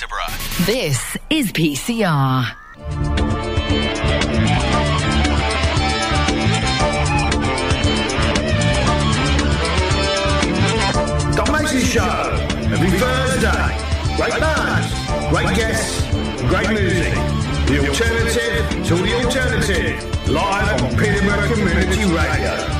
Peterborough. This is PCR. Doc Mason Show. Every Thursday. Great bands, great guests, great music. The alternative to the alternative. Live on Peterborough Community Radio.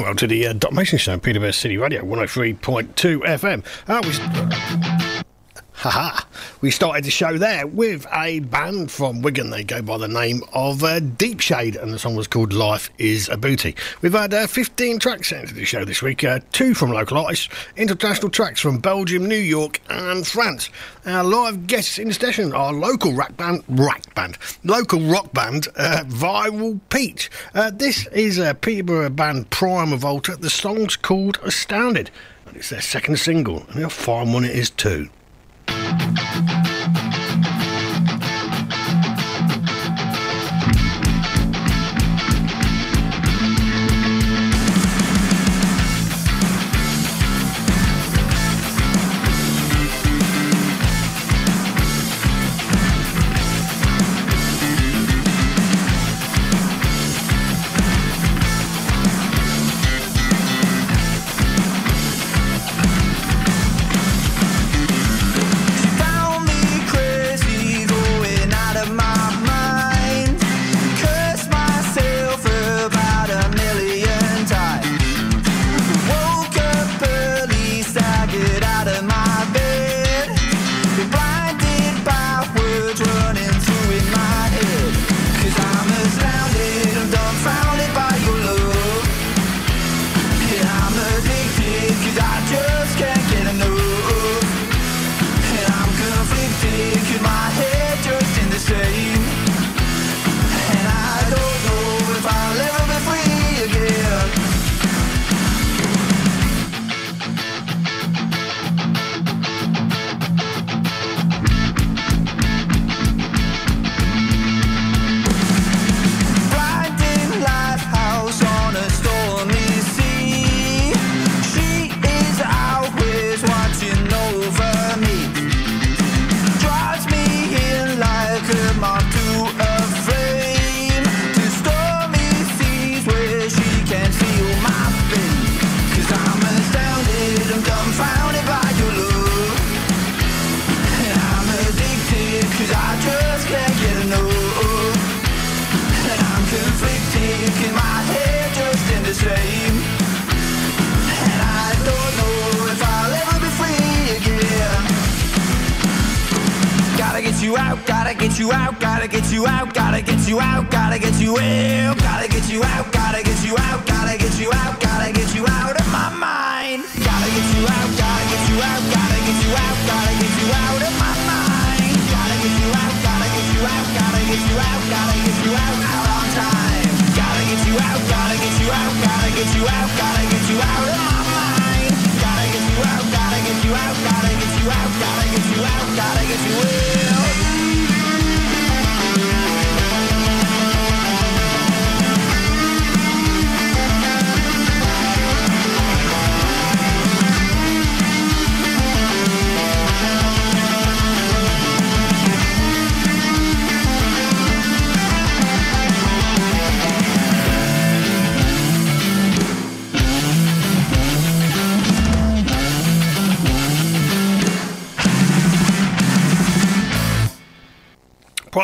Welcome to the uh, Doc Mason Show, Peterborough City Radio, 103.2 FM. That ah, was. Ha ha! We started the show there with a band from Wigan. They go by the name of uh, Deepshade, and the song was called Life is a Booty. We've had uh, 15 tracks sent to the show this week, uh, two from local artists, international tracks from Belgium, New York, and France. Our live guests in the session are local rock band, rock band, local rock band, uh, Viral Peach. Uh, this is a Peterborough band Prima Volta. The song's called Astounded. and It's their second single, and a fine one it is too. Thank you.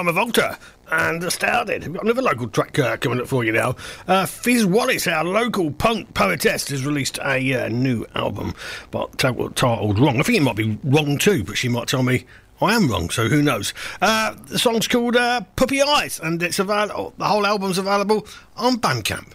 Prima Volta and Astounded. We've got another local track uh, coming up for you now. Uh, Fyzz Wallis, our local punk poetess, has released a uh, new album, but titled wrong. I think it might be wrong too, but she might tell me I am wrong, so who knows? Uh, the song's called uh, Puppy Eyes, and it's available. The whole album's available on Bandcamp.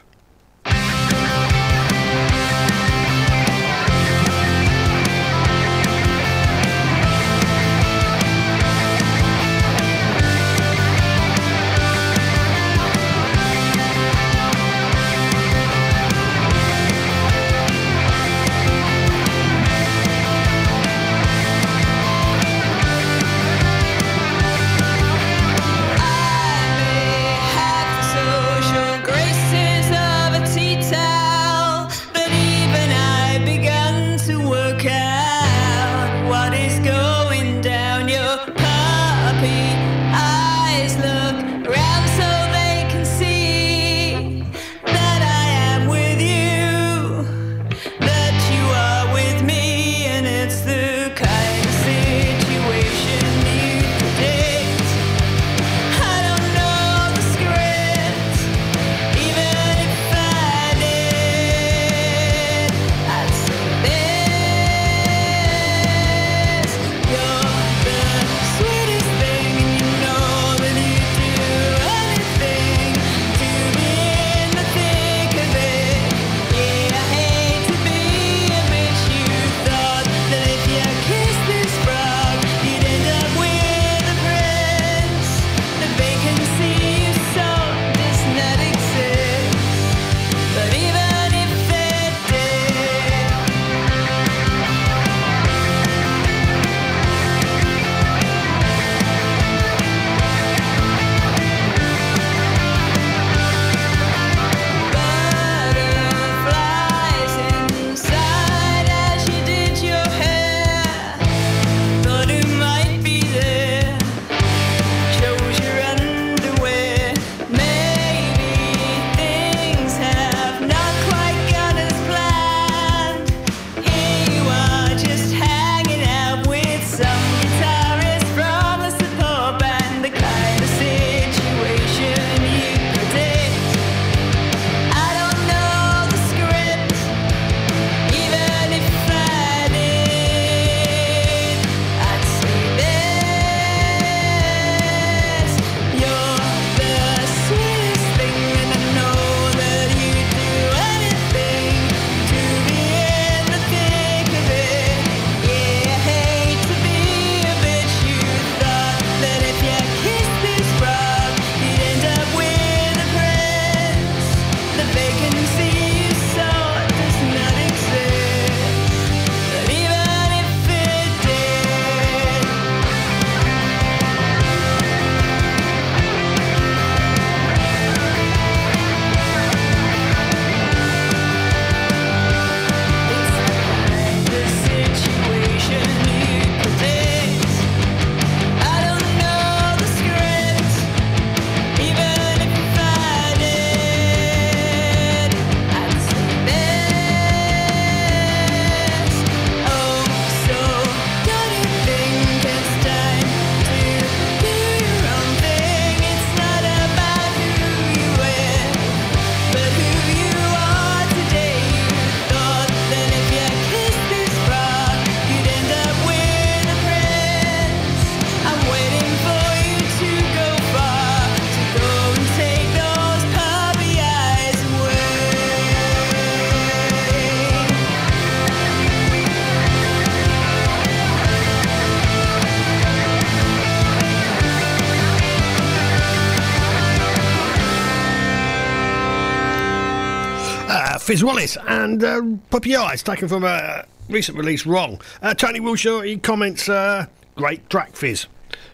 Fyzz Wallis and uh, Puppy Eyes, taken from a recent release, Wrong. Uh, Tony Wilshire, he comments, uh, great track, Fyzz.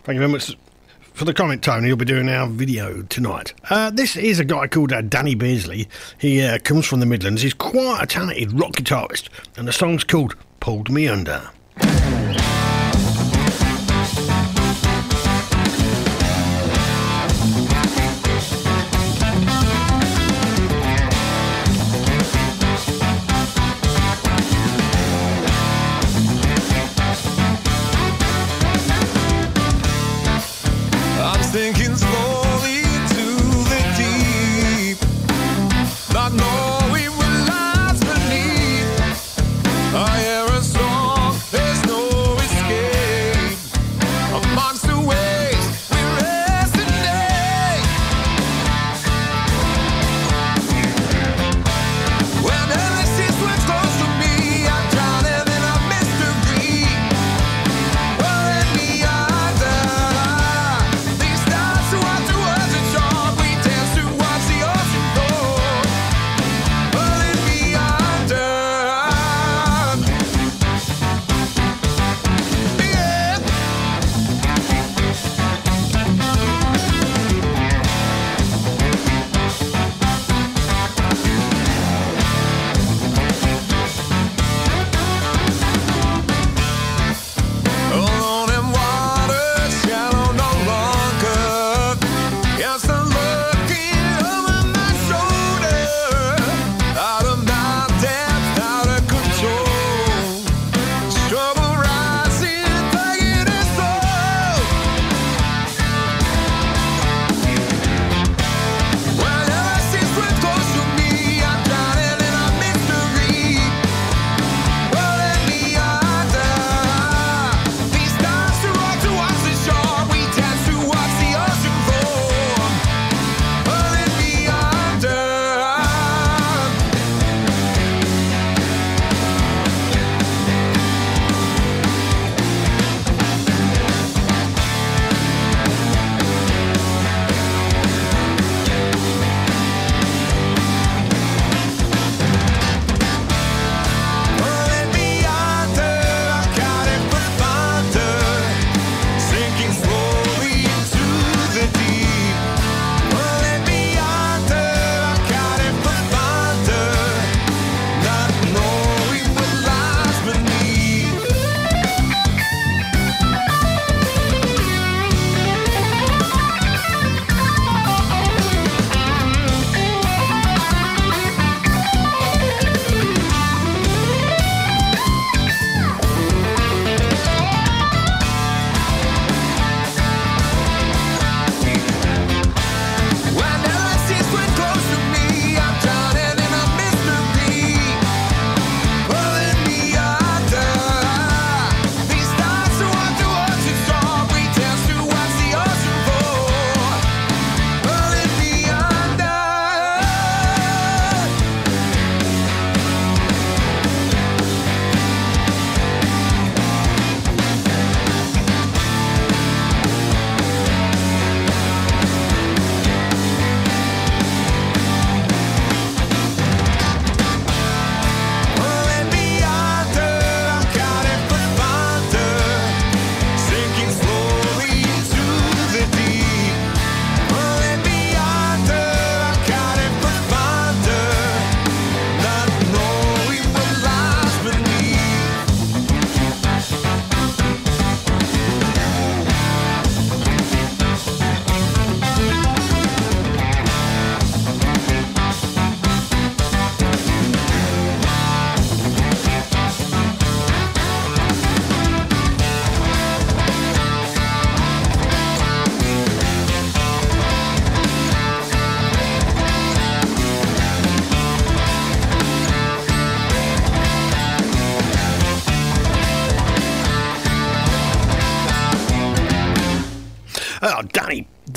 Thank you very much for the comment, Tony. You'll be doing our video tonight. Uh, this is a guy called uh, Danny Beardsley. He uh, comes from the Midlands. He's quite a talented rock guitarist, and the song's called Pulled Me Under.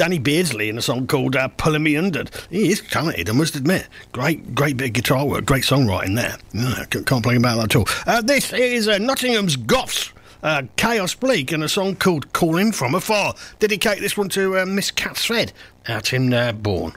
Danny Beardsley in a song called uh, Pulling Me Under. He is talented, I must admit. Great, great bit of guitar work, great songwriting there. Yeah, can't can't about that at all. Uh, this is uh, Nottingham's Goths. Uh, Chaos Bleak and a song called Calling From Afar. Dedicate this one to uh, Miss Cat Thread out in uh, Bourne.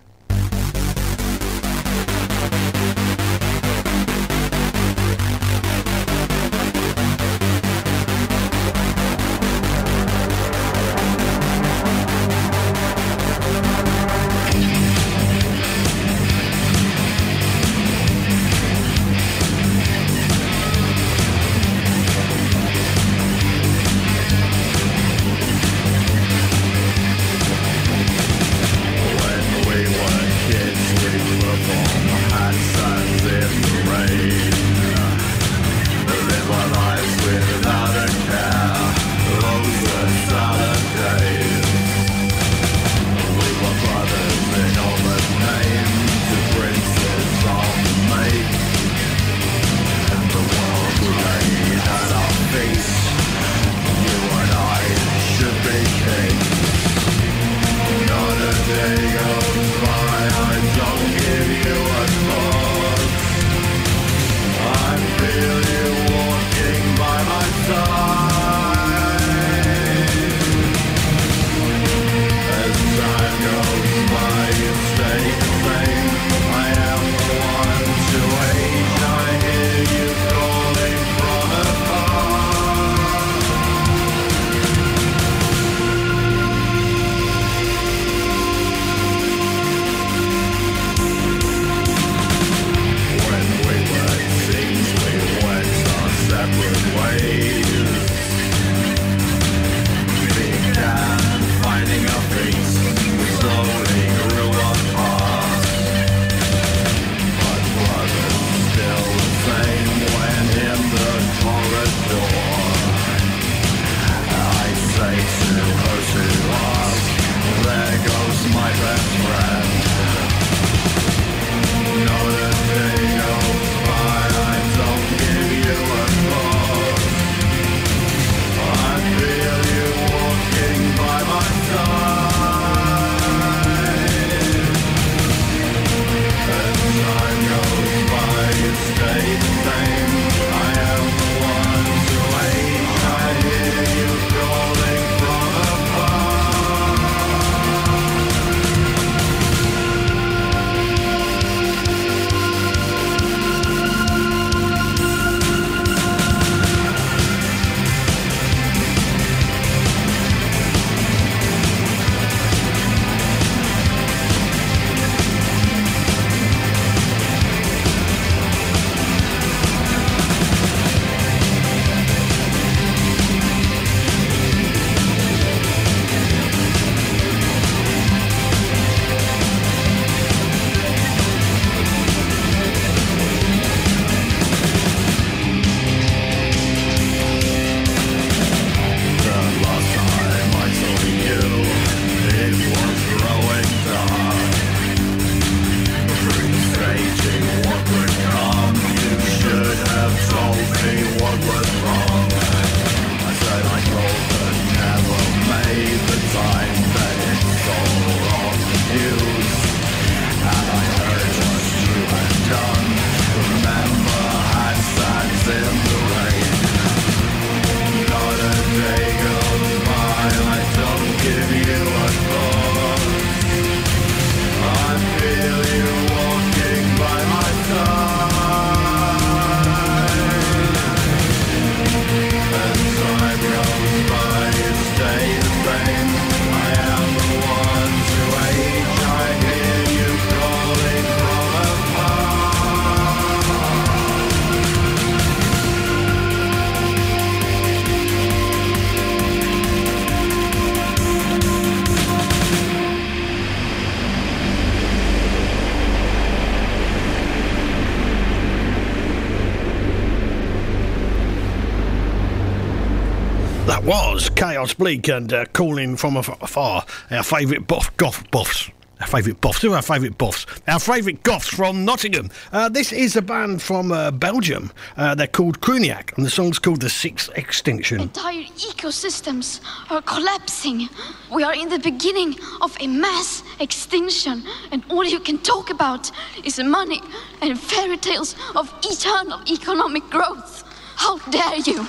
Chaos Bleak and uh, calling from afar our favourite boff, goth boffs. Our favourite boffs. Who are our favourite boffs? Our favourite goths from Nottingham. Uh, this is a band from uh, Belgium. Uh, they're called Crooniek and the song's called The Sixth Extinction. Entire ecosystems are collapsing. We are in the beginning of a mass extinction, and all you can talk about is money and fairy tales of eternal economic growth. How dare you!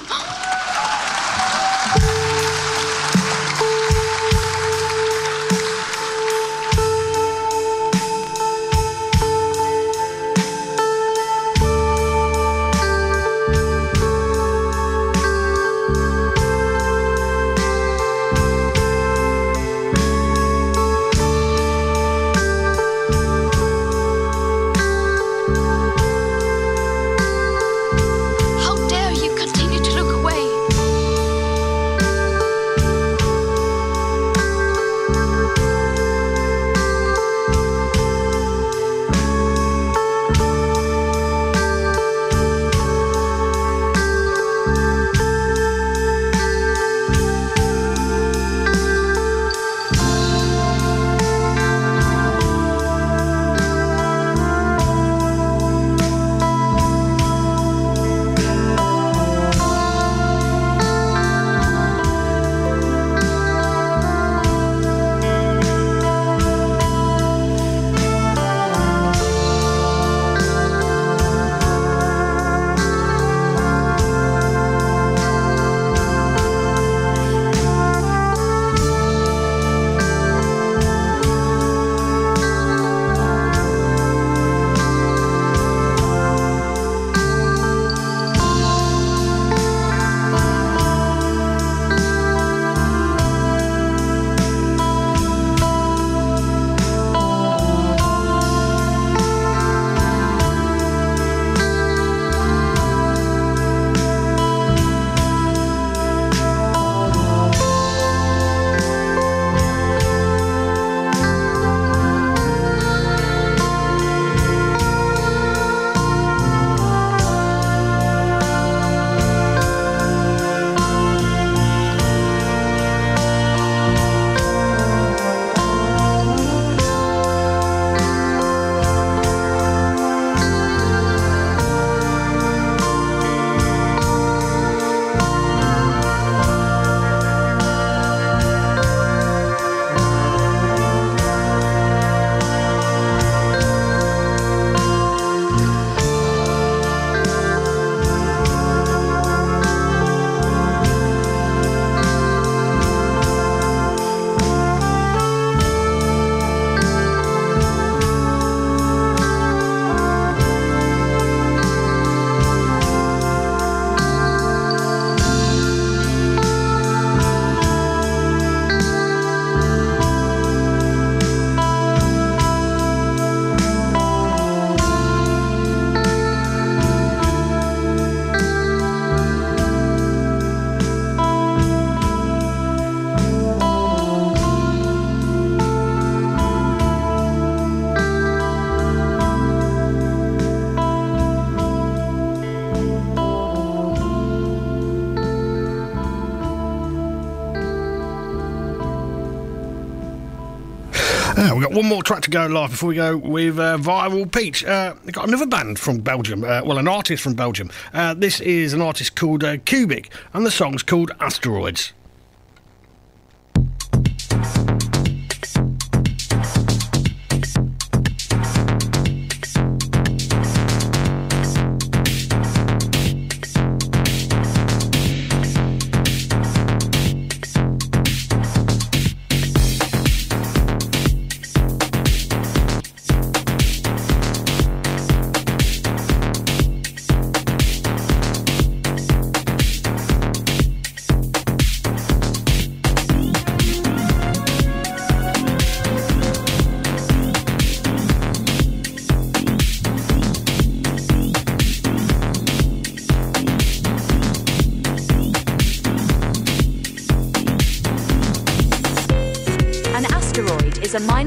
We've got one more track to go live before we go with uh, Viral Peach. Uh, we've got another band from Belgium, uh, well, an artist from Belgium. Uh, this is an artist called uh, Cubic, and the song's called Asteroids.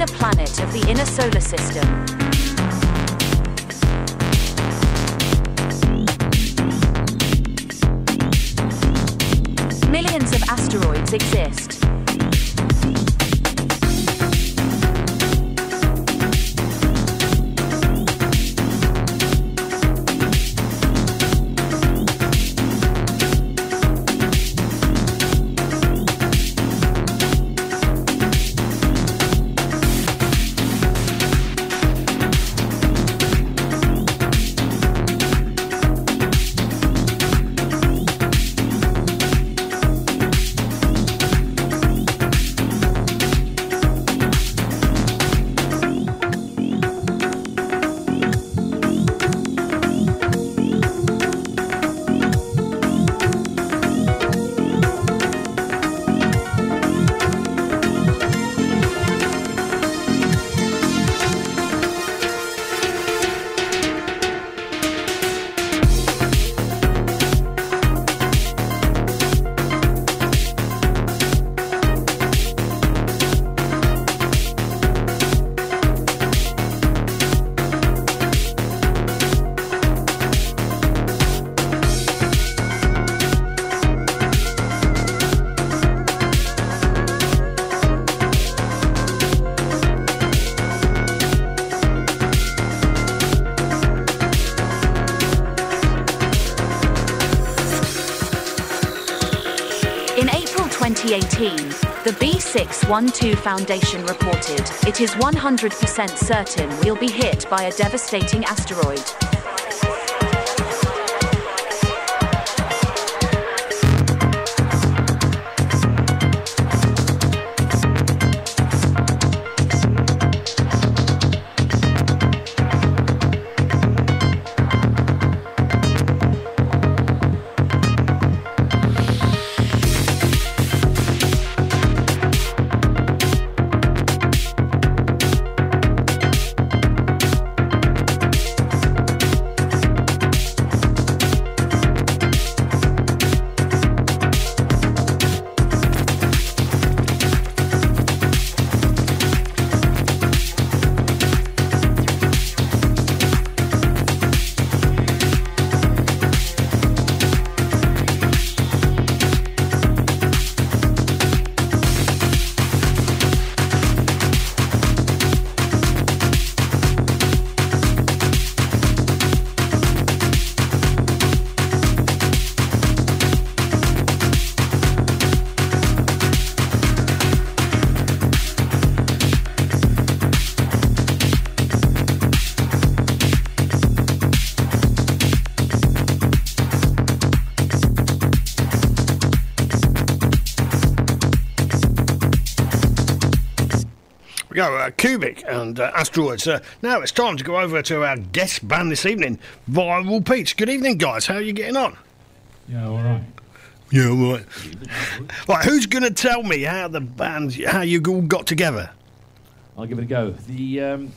Minor planet of the inner solar system. Millions of asteroids exist. 2018, the B612 Foundation reported it is 100% certain we'll be hit by a devastating asteroid. We go, uh, Cubic and uh, Asteroids. Uh, now it's time to go over to our guest band this evening, Viral Peach. Good evening, guys. How are you getting on? Yeah, all right. Yeah, all right. right, who's going to tell me how the band, how you all got together? I'll give it a go. The um,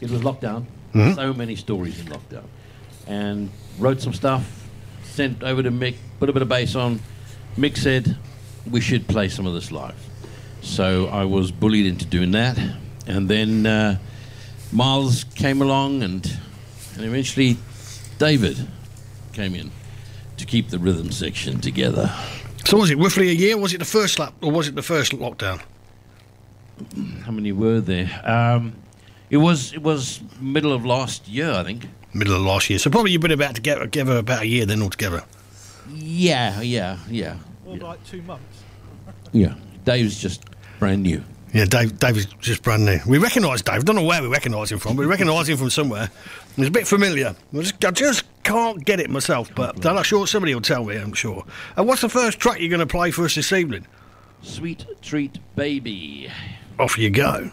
it was lockdown. Mhm. So many stories in lockdown, and wrote some stuff. Sent over to Mick. Put a bit of bass on. Mick said we should play some of this live. So I was bullied into doing that, and then uh, Miles came along, and and eventually David came in to keep the rhythm section together. So was it roughly a year? Was it the first lap, or was it the first lockdown? how many were there? Um, it was it was middle of last year, I think. Middle of last year. So probably you've been about together, together about a year then altogether. Yeah, yeah, yeah, More like two months. yeah. Dave's just brand new. Yeah, Dave. Dave is just brand new. We recognise Dave. Don't know where we recognise him from. but We recognise him from somewhere. He's a bit familiar. I just, I just can't get it myself. But I'm not sure somebody will tell me. I'm sure. And what's the first track you're going to play for us this evening? Sweet treat baby. Off you go.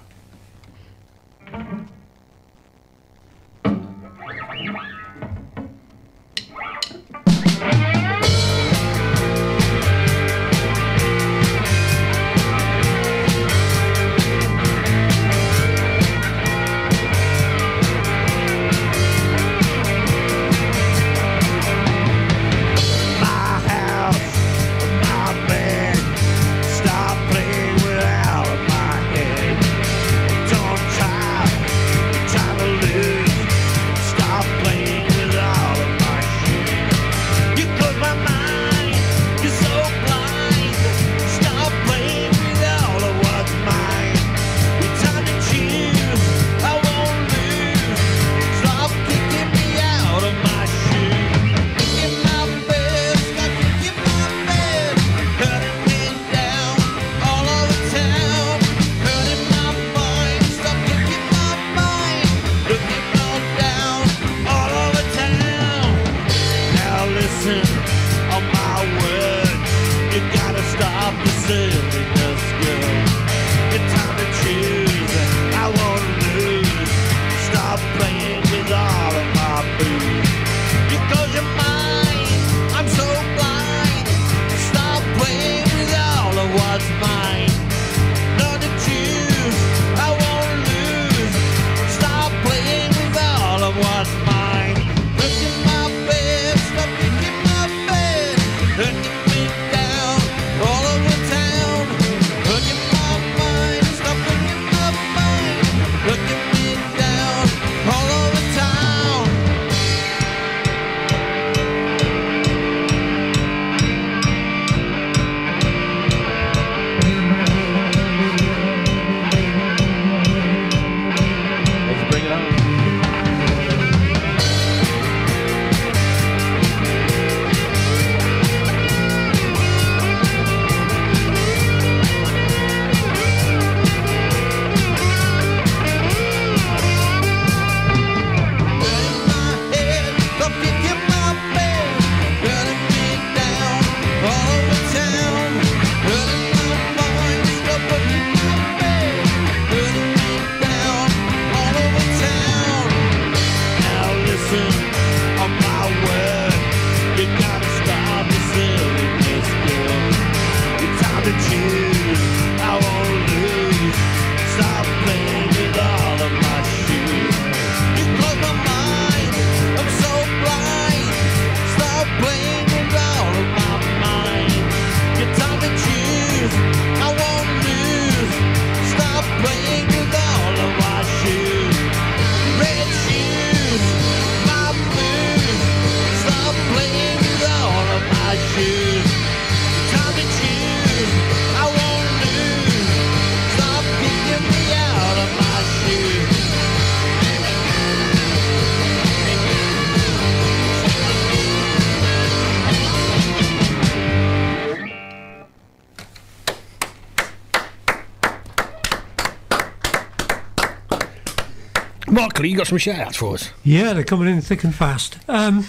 Markley, you got some shout outs for us? Yeah, they're coming in thick and fast. Um,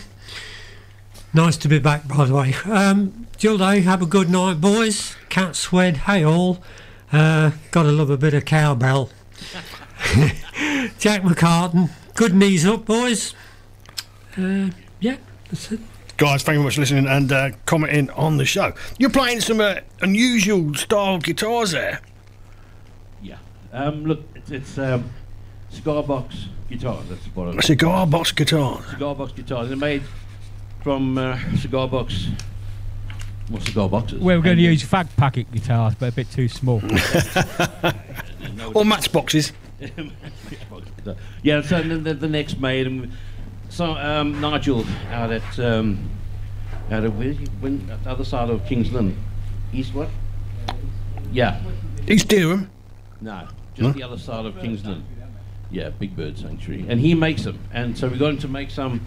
nice to be back, by the way. Um, Jill Day, have a good night, boys. Cat Swed, hey all. Uh, gotta love a bit of cowbell. Jack McCartan, good knees up, boys. Uh, yeah, that's it. Guys, thank you very much for listening and uh, commenting on the show. You're playing some uh, unusual style guitars there. Yeah. Um, look, it's, it's um, cigar box guitars. That's what it is. Cigar box guitars. Cigar box guitars. They're made from uh, cigar box. Well, cigar boxes. We were going to use fag packet guitars, but a bit too small. Or matchboxes. yeah, so then the, the next made and so um, Nigel out at um, out of where went at the other side of Kingsland, Lynn, east what? Yeah, East Durham. No, just No? the other side of Kingsland. Yeah, Big Bird Sanctuary, and he makes them, and so we got him to make some.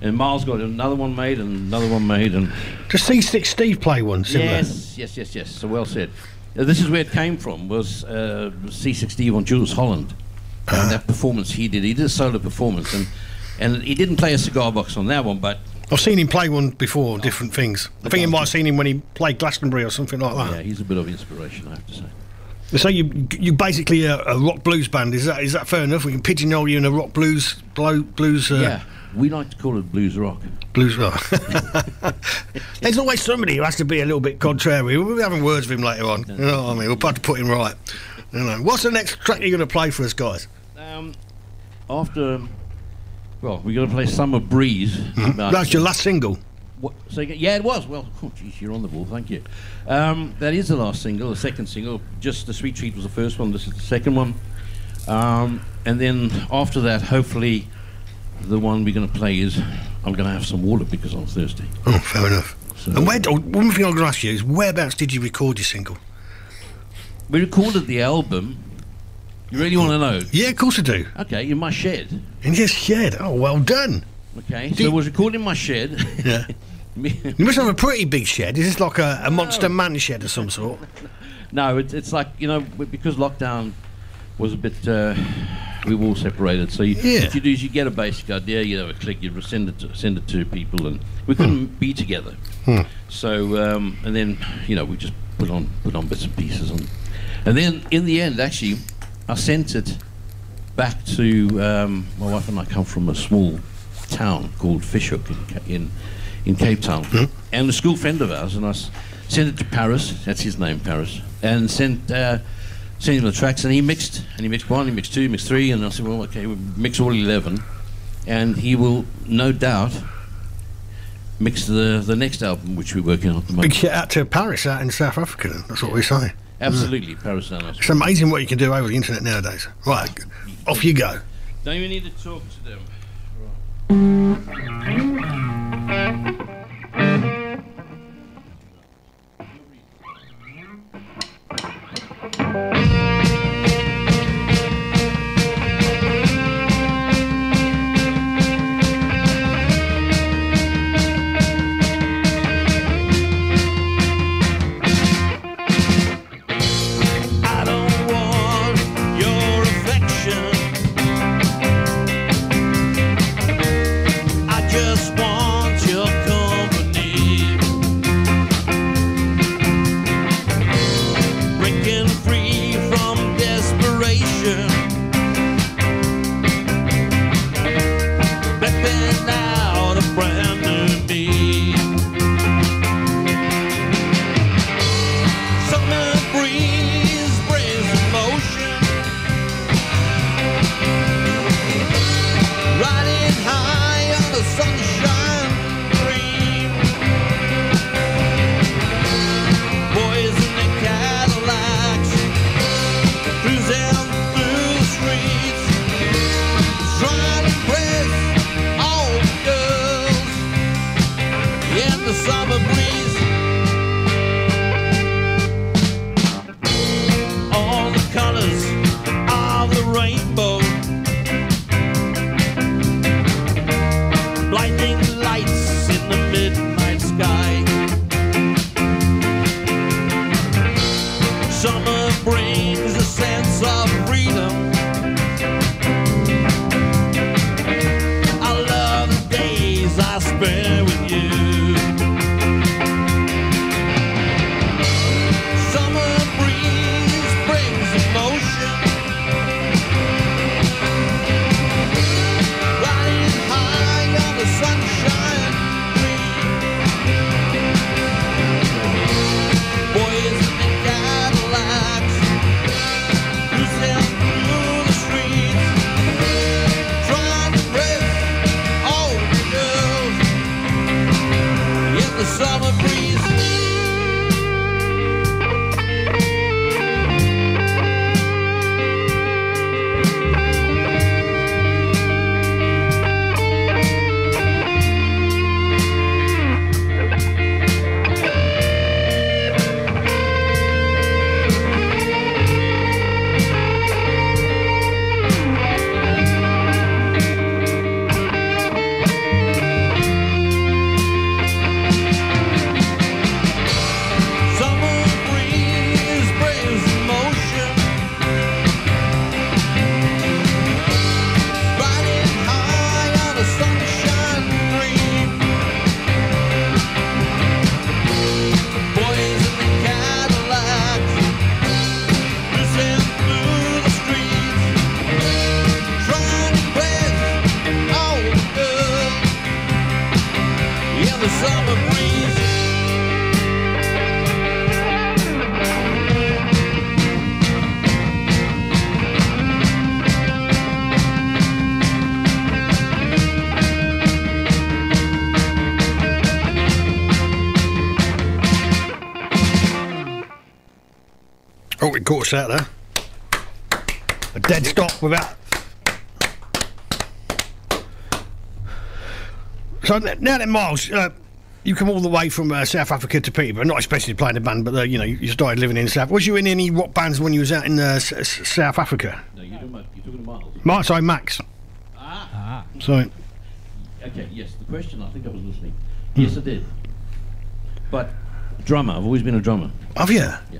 And Miles got another one made, and another one made, and Does Seasick Steve play one similar? yes, yes, yes, yes. So well said. Uh, this is where it came from. Was uh, Seasick Steve on Jools Holland, and that performance he did. He did a solo performance, and and he didn't play a cigar box on that one, but I've seen him play one before, different things. I think you might have seen him when he played Glastonbury or something like that. yeah, he's a bit of inspiration, I have to say. So you you basically a, a rock blues band. Is that is that fair enough? We can pigeonhole you in a rock blues blow, blues. Uh, yeah, we like to call it blues rock. Blues rock. There's always somebody who has to be a little bit contrary. We'll be having words with him later on. You know what I mean? We'll have to put him right. You know. What's the next track you're going to play for us, guys? Um, after, well, we're going to play Summer Breeze. about- That's your last single. What, so yeah, it was. Well, oh, geez, you're on the ball. Thank you. Um, that is the last single, the second single. Just the Sweet Treat was the first one. This is the second one. Um, and then after that, hopefully, the one we're going to play is I'm going to have some water because I'm thirsty. Oh, fair enough. So- And where? oh, One thing I'm going to ask you is whereabouts did you record your single? We recorded the album. You really want to know? Yeah, of course I do. Okay, in my shed. In your shed. Oh, well done. Okay, so it was recorded in my shed. Yeah. You must have a pretty big shed. Is this like a, a monster man shed of some sort? No, it's, it's like you know because lockdown was a bit. Uh, we were all separated, so you, Yeah. what you do is you get a basic idea, you have a click, you send it to, send it to people, and we couldn't be together. Hmm. So um, and then you know we just put on put on bits and pieces, and and then in the end, actually, I sent it back to um, my wife and I come from a small town called Fish Hoek in in, in Cape Town, and a school friend of ours, and I s- sent it to Paris. That's his name, Paris, and sent. Uh, Sent him the tracks, and he mixed, and he mixed one, he mixed two, he mixed three, and I said, "Well, okay, we'll mix all eleven, and he will no doubt mix the the next album, which we're working on at the Big moment. shout out to Paris out in South Africa. then. That's what we say. Absolutely, Paris Danos. It's amazing what you can do over the internet nowadays. Right, off you go. Don't even need to talk to them. I Us out there. A dead stop without. So now then, Miles, uh, you come all the way from uh, South Africa to Peterborough, not especially playing a band, but uh, you know you started living in South. Was you in any rock bands when you was out in uh, S- S- South Africa? No, you're talking about, you're talking about Miles. Mark, sorry, Max. Ah. Sorry. Okay, yes, the question, I think I was listening. Yes, I did. But drummer, I've always been a drummer. Have you? Yeah.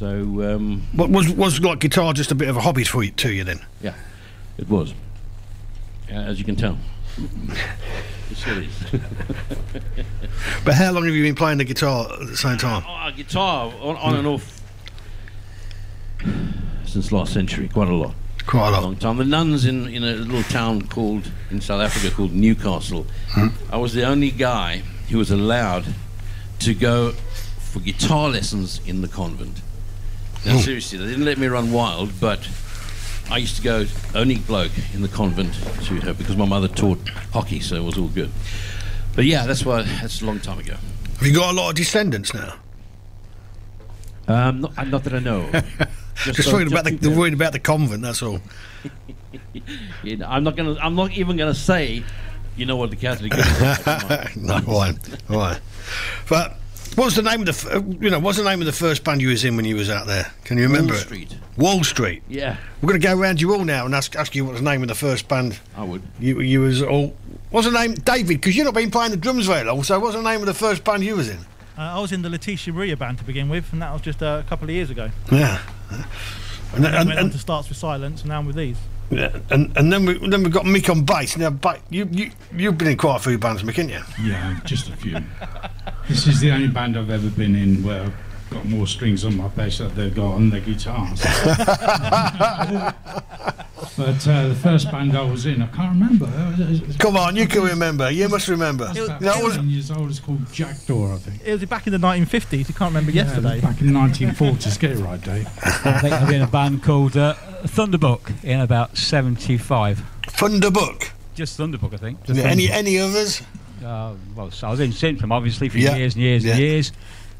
So, um, What was was like guitar just a bit of a hobby for you, to you then? yeah, it was. Uh, as you can tell. it still is. But how long have you been playing the guitar at the same time? Oh, guitar, on, on and off. Since last century, quite a lot. Quite a lot. long time. The nuns in, in a little town called in South Africa called Newcastle. I was the only guy who was allowed to go for guitar lessons in the convent. Now, seriously, they didn't let me run wild, but I used to go only bloke in the convent to her because my mother taught hockey, so it was all good. But yeah, that's why that's a long time ago. Have you got a lot of descendants now? Um, not, not that I know. Just, so- worried about the, worried about the convent. That's all. You know, I'm not gonna. I'm not even gonna say. You know what the Catholic is. no, why? Why? But what's the name of the? f- uh, You know, what's the name of the first band you was in when you was out there? Can you remember Wall it? Street. Wall Street. Yeah. We're going to go around you all now and ask ask you what the name of the first band. I would. You you was all. What's the name, David? Because you've not been playing the drums very long. So what's the name of the first band you was in? Uh, I was in the Letitia Maria band to begin with, and that was just uh, a couple of years ago. Yeah. And, And, and, went on to Starts with Silence, and now I'm with these. Yeah, and, and then we then we've got Mick on bass. Now, ba- you you you've been in quite a few bands, Mick, haven't you? Yeah, just a few. this is the only band I've ever been in where got more strings on my bass than they've got on their guitars. but uh, the first band I was in, I can't remember. It was- Come on, you can remember. You must remember. It's about You was- years old. It's called Jackdaw, I think. It was back in the 1950s. You can't remember yesterday. Back in the 1940s. Get it right, Dave. I think I've been in a band called uh, Thunderbook in about 75. Thunderbook? Just Thunderbook, I think. Yeah, any any others? Uh, well, so I was in Symptom, obviously, for Yeah, years and years yeah. and years.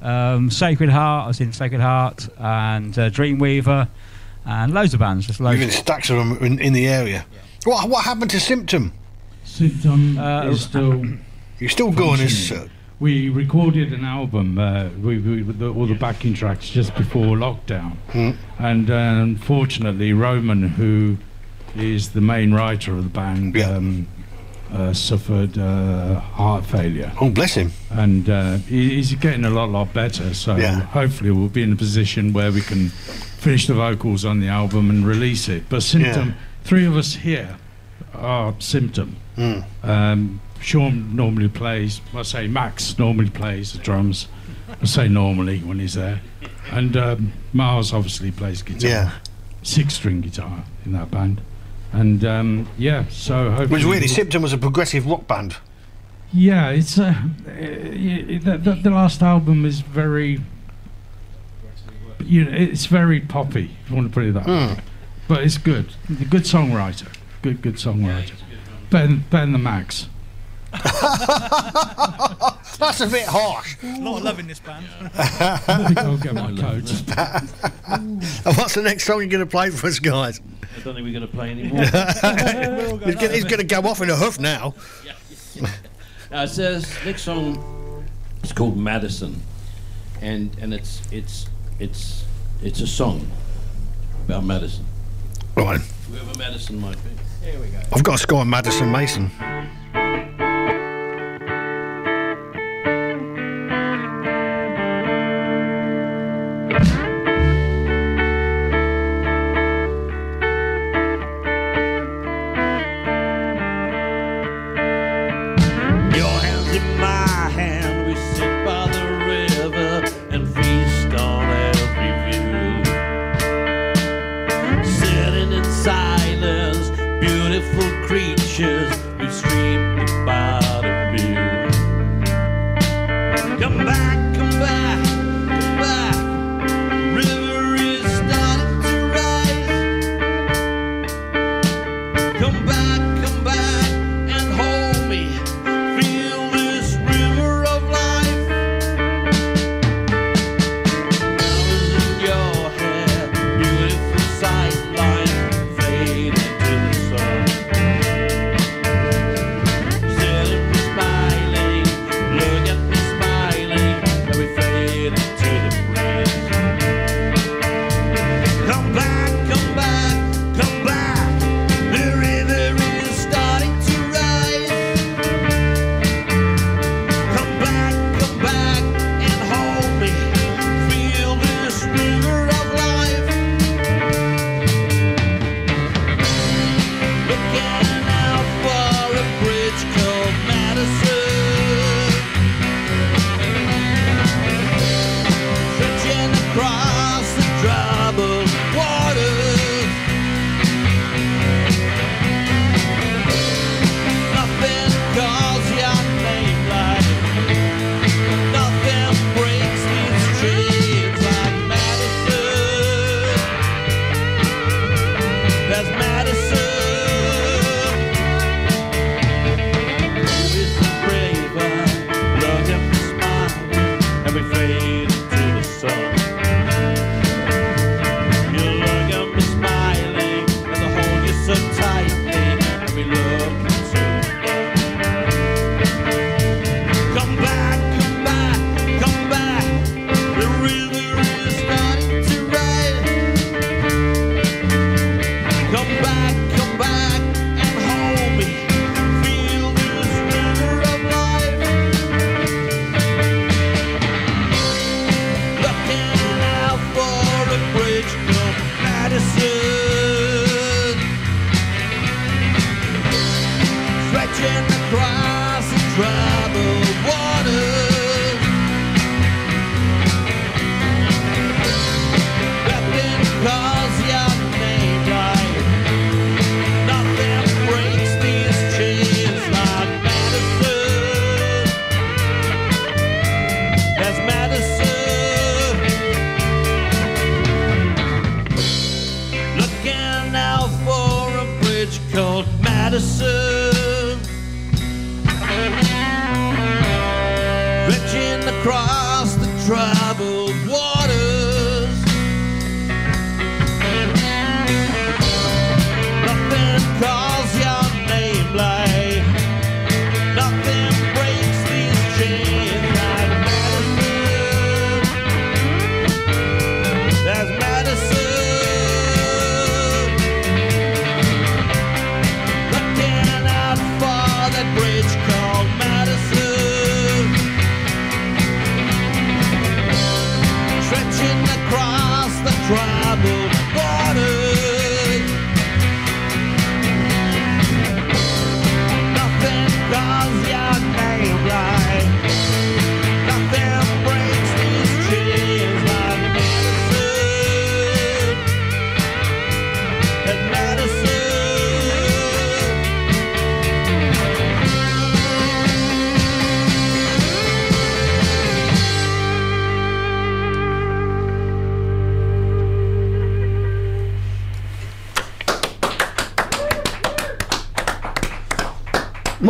Um, Sacred Heart, I was in Sacred Heart and uh, Dreamweaver and loads of bands. Just loads. You've stacks of them in, in the area. What what happened to Symptom? Symptom Uh, is still. You're still going as. functioning. We recorded an album, uh, we, we, with the, all the backing tracks just before lockdown. Hmm. And uh, unfortunately, Roman, who is the main writer of the band, um, uh, suffered uh, heart failure. Oh, bless him. And uh, he, he's getting a lot, lot better. So Yeah. hopefully, we'll be in a position where we can finish the vocals on the album and release it. But Symptom, Yeah. three of us here are Symptom. Mm. Um, Sean normally plays, I say Max normally plays the drums. I say normally when he's there. And um, Miles obviously plays guitar. Yeah. Six string guitar in that band. And um, yeah, so It hopefully. was really we'll- Symptom was a progressive rock band. Yeah, it's uh, y- the, the, the last album is very. You know, it's very poppy. If you want to put it that way, Hmm. but it's good. A good songwriter. Good, good songwriter. Ben, Ben the Max. That's a bit harsh. A lot of love in this band. I'll get my coat. and what's the next song you're going to play for us, guys? I don't think we're going to play anymore. he's gonna- he's going to go off in a huff now. Uh, it says next song is called Madison, and and it's it's it's it's a song about Madison. Right. Whoever Madison might be. Here we go. I've got a score on Madison Mason.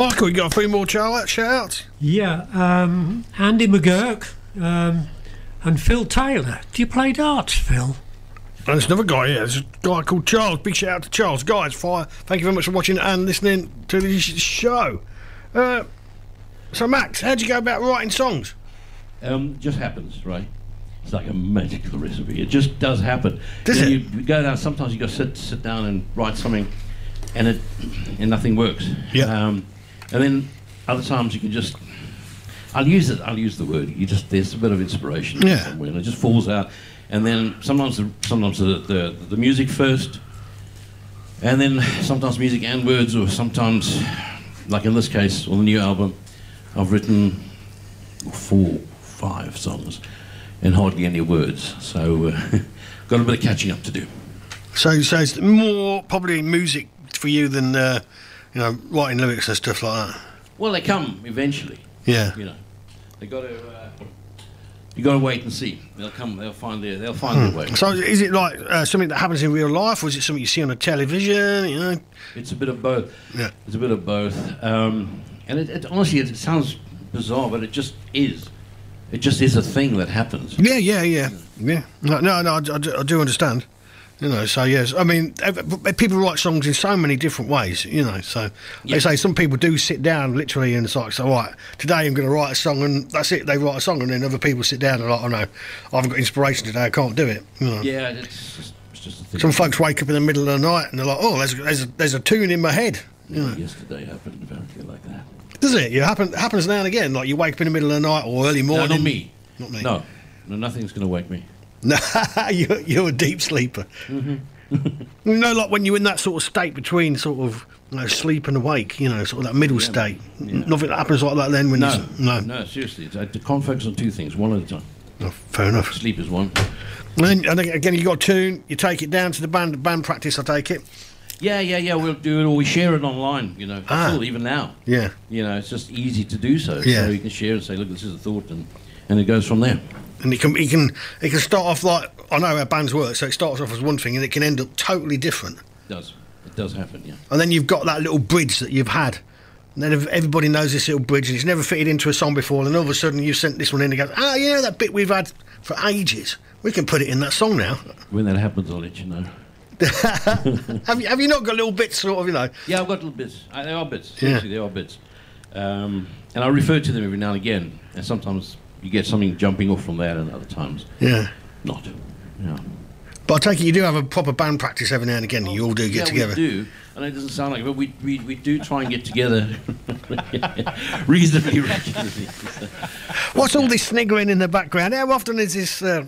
Michael, you got a few more shout outs? Yeah, um, Andy McGurk um, and Phil Taylor. Do you play darts, Phil? And there's another guy here. There's a guy called Charles. Big shout out to Charles. Guys, fire. Thank you very much for watching and listening to this show. Uh, so, Max, how'd you go about writing songs? Um, just happens, right? It's like a magical recipe. It just does happen. Does You know, it? You go down. Sometimes you got to sit sit down and write something, and it and nothing works. Yeah. Um, and then other times you can just. I'll use it. I'll use the word. You just there's a bit of inspiration Yeah. somewhere, and it just falls out. And then sometimes the, sometimes the, the the music first, and then sometimes music and words, or sometimes, like in this case, on the new album, I've written four, five songs, and hardly any words. So, uh, got a bit of catching up to do. So, so it's more probably music for you than, uh, you know, writing lyrics and stuff like that. Well, they come eventually. Yeah. You know, they got to. Uh, you got to wait and see. They'll come. They'll find their. They'll find their way. Hmm. So, is it like uh, something that happens in real life, or is it something you see on the television? You know? It's a bit of both. Yeah. It's a bit of both. Um, and it, it, honestly, it, sounds bizarre, but it just is. It just is a thing that happens. Yeah, yeah, yeah, yeah. No, no, no I, I I do understand. You know, so yes, I mean, people write songs in so many different ways. You know, so Yeah. they say some people do sit down literally and it's like, so right, today I'm going to write a song and that's it. They write a song and then other people sit down and like, oh no, I haven't got inspiration today. I can't do it. You know. Yeah, it's just, it's just a thing. Some folks wake up in the middle of the night and they're like, oh, there's there's a, there's a tune in my head. You know. Yesterday happened apparently like that. Does it? It happen, happens now and again. Like you wake up in the middle of the night or early morning. No, not me. Not me. No, no, nothing's going to wake me. No, you're, you're a deep sleeper. you know, like when you're in that sort of state between sort of you know, sleep and awake, you know, sort of that middle state. Nothing happens like that then when No, you. No. no, seriously. Can't focus on two things, one at a time. Oh, fair enough. Sleep is one. And then and again, you got a tune, you take it down to the band band practice, I take it. Yeah, yeah, yeah. We'll do it, or we share it online. You know, Ah. still, even now. Yeah. You know, it's just easy to do so. Yeah. So you can share and say, "Look, this is a thought," and and it goes from there. And it can, it can, it can start off like I know how bands work, so it starts off as one thing, and it can end up totally different. It does it does happen? Yeah. And then you've got that little bridge that you've had. And then everybody knows this little bridge, and it's never fitted into a song before. And all of a sudden, you sent this one in and goes, "Ah, you know that bit we've had for ages. We can put it in that song now." When that happens, I'll let you know. have you Have you not got little bits, sort of, you know? Yeah, I've got little bits. I, there are bits. Yeah. Seriously, there are bits. Um, and I refer to them every now and again. And sometimes you get something jumping off from there, and other times Yeah. not. Yeah. But I take it you do have a proper band practice every now and again. You all do get yeah, together. we do. And it doesn't sound like it, but we, we, we do try and get together reasonably regularly. What's all this sniggering in the background? How often is this uh,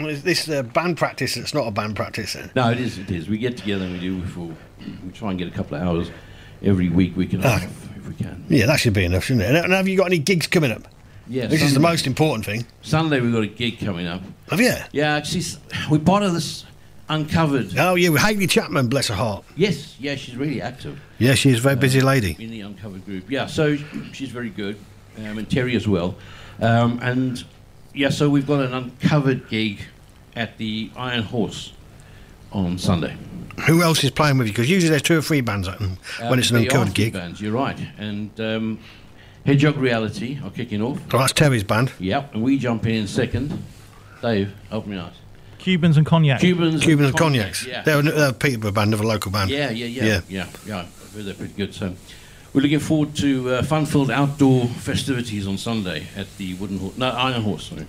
is this uh, band practice? It's not a band practice. Then? No, it is. It is. We get together and we do. For, we try and get a couple of hours every week. We can have if we can. Yeah, that should be enough, shouldn't it? And have you got any gigs coming up? Yeah, This is the most important thing. Sunday we've got a gig coming up. Have you? Yeah, actually, s- we're part of this uncovered. Oh, yeah, with Hayley Chapman, bless her heart. Yes, yeah, she's really active. Yeah, she's a very busy lady. in the uncovered group. Yeah, so she's very good, um, and Terry as well. Um, and yeah, so we've got an uncovered gig at the Iron Horse on Sunday. Who else is playing with you? Because usually there's two or three bands open when Um, it's an uncovered gig. Bands, you're right, and um, Hedgehog Reality are kicking off. Oh, that's Terry's band. Yep, and we jump in second. Dave, help me out. Cubans and cognac. Cubans, Cubans and Cognacs. Yeah. They're, a- they're a Peterborough band of a local band. Yeah, yeah, yeah, yeah, yeah. I've They're pretty good. So we're looking forward to uh, fun-filled outdoor festivities on Sunday at the Wooden Horse. No, Iron Horse. Sorry,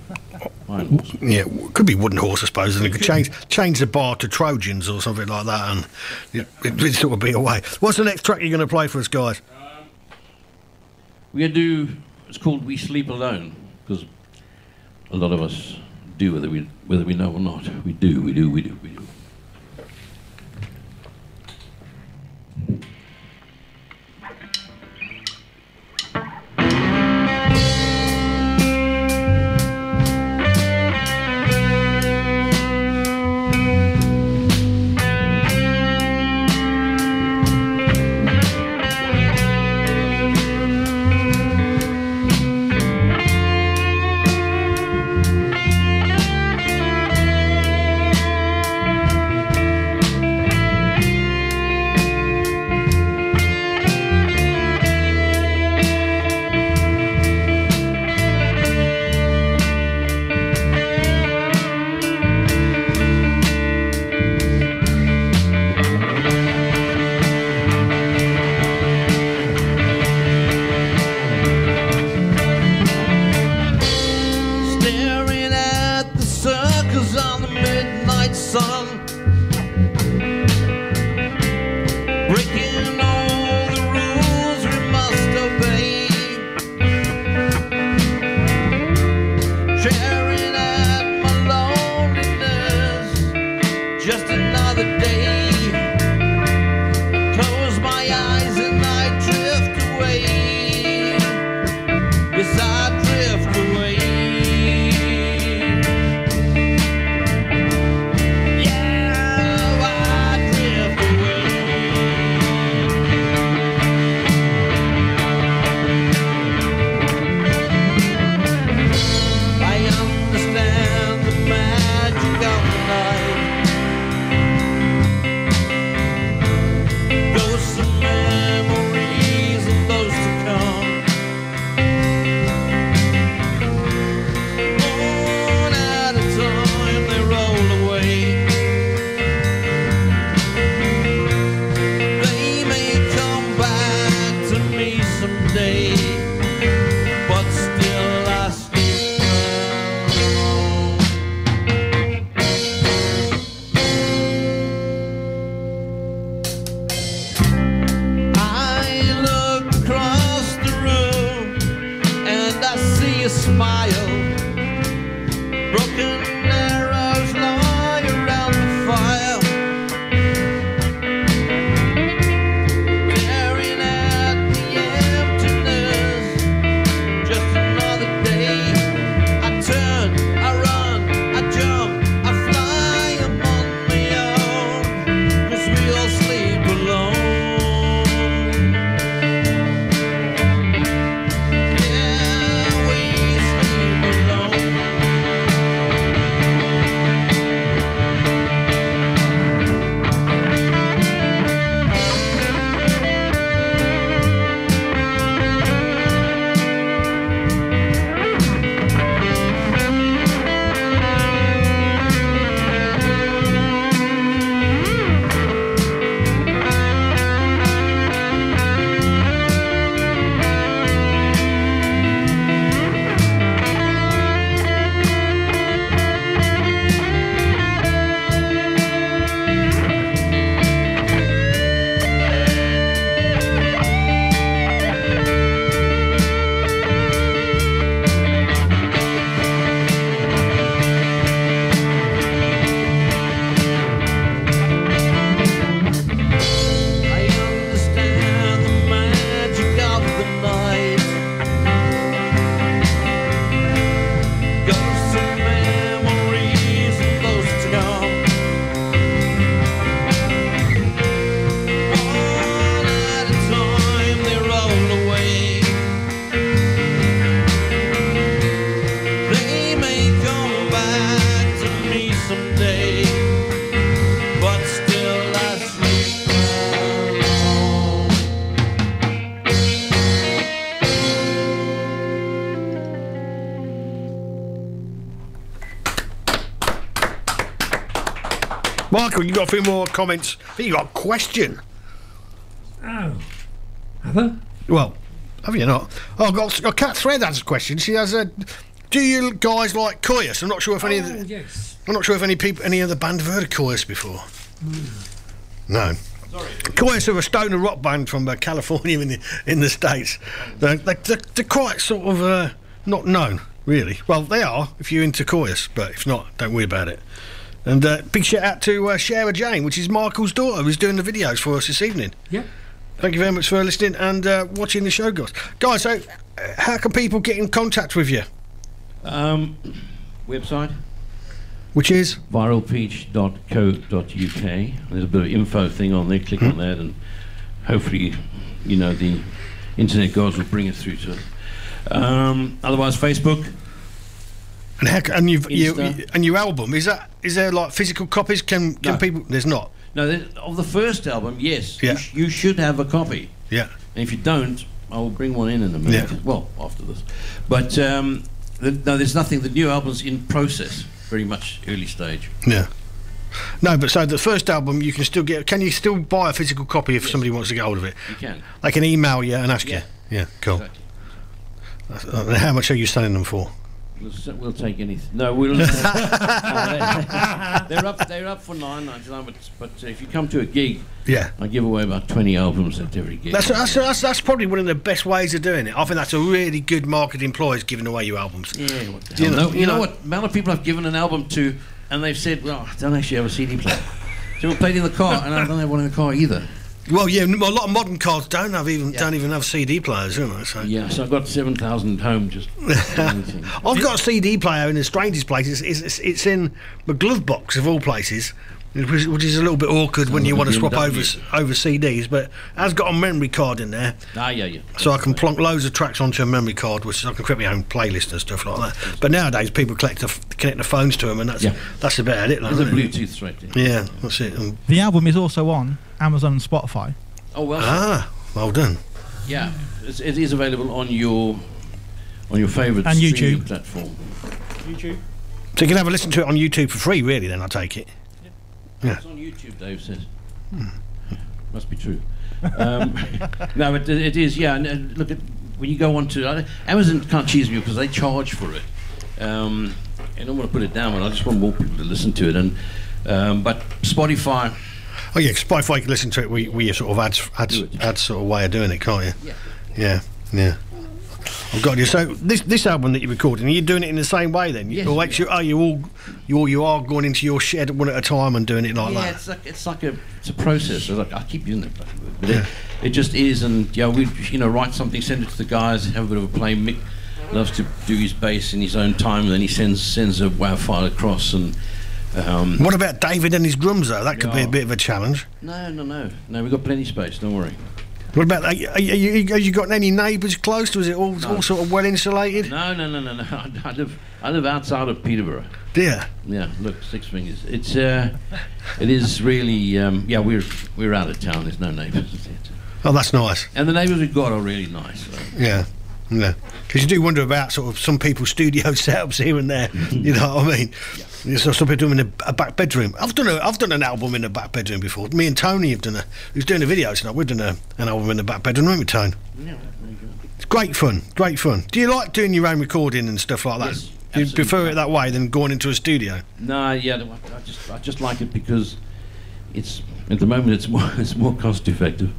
Iron Horse. Yeah, w- could be Wooden Horse, I suppose, and it could change change the bar to Trojans or something like that, and it, it, would sort of be away. What's the next track you're going to play for us, guys? To do. It's called "We Sleep Alone" because a lot of us do, whether we whether we know or not. We do. We do. We do. We do. Midnight Michael, you got a few more comments. I think you got a question. Oh. Have I? Well, have you not? Oh, I've got, got Cat Thread has a question. She has a. Do you guys like Kyuss? I'm not sure if any of Oh, the, yes. I'm not sure if any people, any of the band have heard of Kyuss before. No. Kyuss are a stoner rock band from uh, California in the in the states. They're, they're, they're, they're quite sort of uh, not known, really. Well, they are if you're into Kyuss, but if not, don't worry about it. And uh, big shout out to uh, Shara Jane, which is Michael's daughter, who's doing the videos for us this evening. Yep. Thank you very much for listening and uh, watching the show, guys. Guys, so uh, how can people get in contact with you? Um, website Which is viralpeach.co.uk. There's a bit of info thing on there. Click on that, and hopefully, you know, the internet gods will bring it through to it. Um, otherwise, Facebook. And how and you've, you and your album is that is there like physical copies? Can can No. people? There's not. No, of the first album, yes. Yeah. You, sh- you should have a copy. Yeah. And if you don't, I will bring one in in a minute. Yeah. Well, after this. But um, the, no, there's nothing. The new album's in process, very much early stage. Yeah. No, but so the first album you can still get. Can you still buy a physical copy if somebody wants to get hold of it? You can. They can email you and ask Yeah. you. Yeah, cool. Exactly. Uh, how much are you selling them for? We'll, we'll take anything. No, we'll. they're up. They're up for nine ninety nine. But but uh, if you come to a gig, Yeah. I give away about twenty albums at every gig. That's, that's, that's, that's probably one of the best ways of doing it. I think that's a really good marketing ploy is giving away your albums. yeah. What the Do you know- no, you you know know- what? Amount of people I've given an album to, and they've said, "Well, I don't actually have a CD player." So we played in the car, and I don't have one in the car either. Well, yeah, a lot of modern cars don't have even don't even have CD players, don't they? So. Yeah, so I've got seven thousand at home. Just. I've got a CD player in the strangest places. It's, it's, it's in the glove box of all places, which, which is a little bit awkward when you want to swap over over CDs. But it has got a memory card in there, ah, yeah, yeah. so I can plonk loads of tracks onto a memory card, which I can create my own playlist and stuff like that. But nowadays, people collect the, connect the phones to them, and that's Yeah. that's about it. like, There's a isn't it? Bluetooth straight in. Yeah, that's it. Um, The album is also on Amazon and Spotify. Oh well. ah, well done. Yeah, it's, it is available on your on your favourite And YouTube. platform. YouTube. So you can have a listen to it on YouTube for free, really. Then I take it. Yeah. It's on YouTube, Dave says. Must be true. Um, no, it, it is. Yeah, and, and look at when you go on to uh, Amazon can't cheese me because they charge for it. Um, I don't want to put it down, but I just want more people to listen to it. And um, but Spotify, Oh yeah, Spotify you can listen to it We, your sort of ads, ads, ads sort of way of doing it, can't you? Yeah. Yeah, yeah. I've got you. So this this album that you're recording, are you doing it in the same way then? Yes, Or actually, are you all you all you are going into your shed one at a time and doing it like yeah, that? it's like it's like a it's a process. Like, I keep using that word, but it, it just is. And yeah, we you know write something, send it to the guys, have a bit of a play. Mick loves to do his bass in his own time, and then he sends sends a WAV file across and. Um, What about David and his drums though? That could be a bit of a challenge. No, no, no, no. We've got plenty of space. Don't worry. What about are you, are you, have you got any neighbours close to? Is it all, all sort of well insulated? No, no, no, no, no. I, I live I live outside of Peterborough. Dear. Yeah, look, six fingers. It's uh, it is really um, yeah. We're we're out of town. There's no neighbours, Oh, that's nice. and the neighbours we've got are really nice. So. Yeah. Yeah, because you do wonder about sort of some people's studio setups here and there. you know what I mean? Yeah, So some people do them in a, a back bedroom. I've done a, I've done an album in a back bedroom before. Me and Tony have done a. Who's doing the videos tonight? We've done a, an album in the back bedroom, haven't we, Tone? Yeah, there you go. It's great fun. Great fun. Do you like doing your own recording and stuff like that? Yes, do you prefer it that way than going into a studio? No, yeah, I just I just like it because it's at the moment it's more it's more cost effective.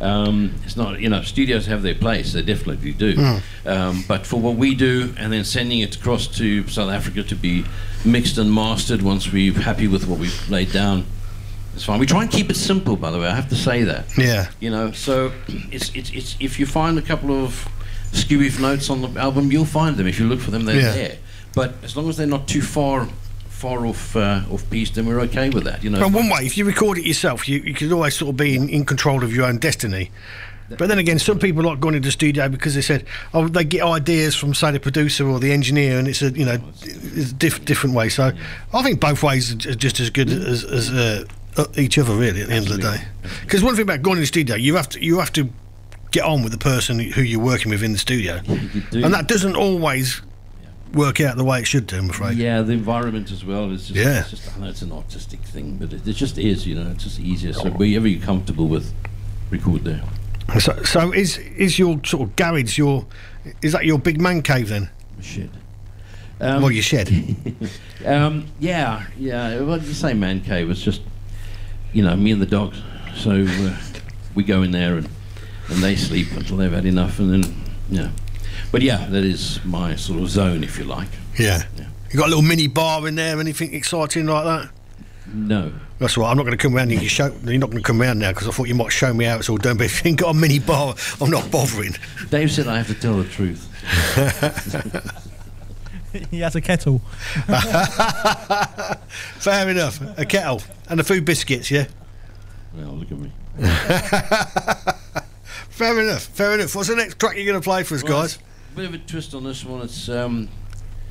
Um, it's not you know studios have their place they definitely do, Mm. um, but for what we do and then sending it across to South Africa to be mixed and mastered once we're happy with what we've laid down, it's fine. We try and keep it simple, by the way. I have to say that. Yeah. You know, so it's it's, it's if you find a couple of skewy notes on the album, you'll find them. If you look for them, they're Yeah. there. But as long as they're not too far far off uh, off piece, then we're okay with that. You know. Well, one way, if you record it yourself, you, you could always sort of be in, in control of your own destiny. But then again, some people like going into the studio because they said, oh, they get ideas from, say, the producer or the engineer, and it's a, you know, it's a diff- different way. So I think both ways are just as good as, as uh, uh, each other, really, at the end of the day. Because one thing about going into the studio, you have to, you have to get on with the person who you're working with in the studio. do. And that doesn't always work out the way it should do. I'm afraid. Yeah, the environment as well. It's just, Yeah. it's just I know it's an artistic thing, but it, it just is. You know, it's just easier. So wherever you're comfortable with, record there. So, so is is your sort of garage your is that your big man cave then? Shed. well, your shed. Um, yeah, yeah. Well, you say man cave. It's just, you know, me and the dogs. So uh, we go in there and, and they sleep until they've had enough, and then yeah. But yeah, that is my sort of zone, if you like. Yeah. You got a little mini bar in there? Anything exciting like that? No. That's right. I'm not going to come round and you show. You're not going to come round now because I thought you might show me how it's all done. But if you ain't got a mini bar, I'm not bothering. Dave said I have to tell the truth. he has a kettle. Fair enough. A kettle and a few biscuits. Yeah. Well, look at me. Fair enough. Fair enough. What's the next track you're going to play for us, Well, guys? Bit of a twist on this one. It's um,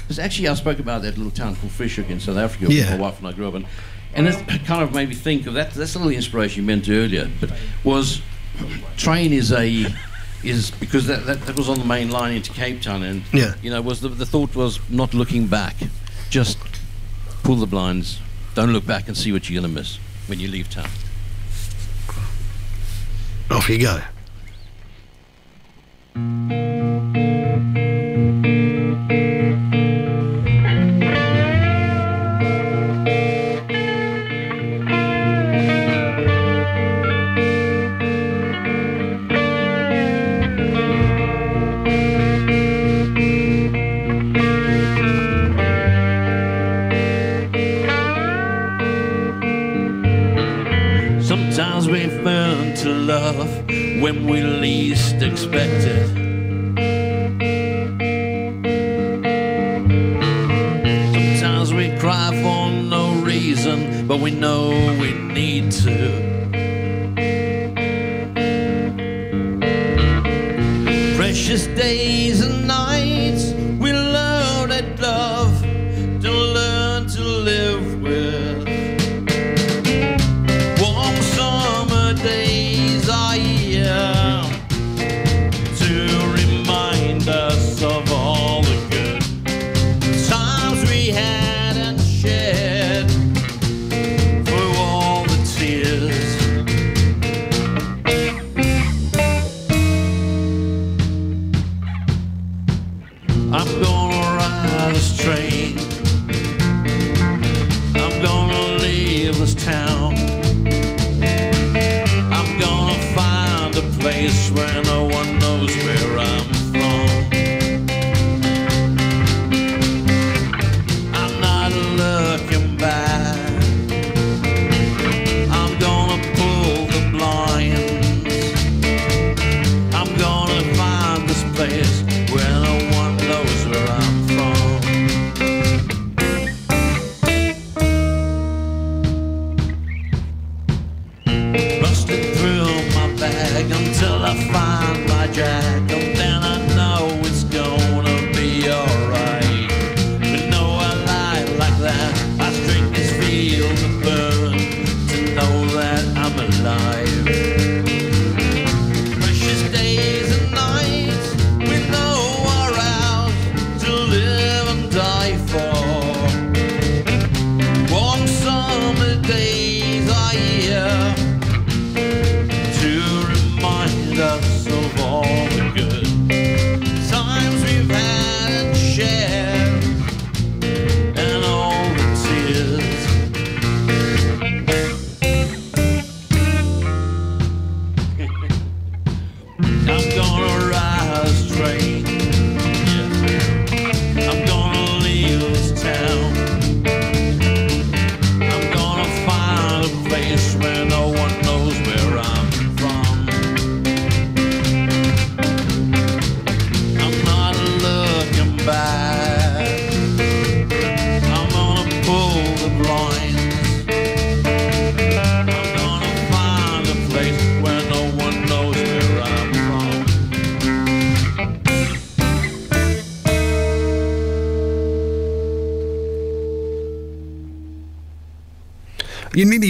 it's actually I spoke about that little town called Fish Hoek in South Africa. Yeah. Where my wife and I grew up in, and it kind of made me think of that. That's a little inspiration you meant earlier, but was train is a is because that, that, that was on the main line into Cape Town, and Yeah. you know was the the thought was not looking back, just pull the blinds, don't look back and see what you're gonna miss when you leave town. Off you go. We least expect it. Sometimes we cry for no reason, but we know we need to. Precious days and I'm gonna ride this train. I'm gonna leave this town. I'm gonna find a place where no one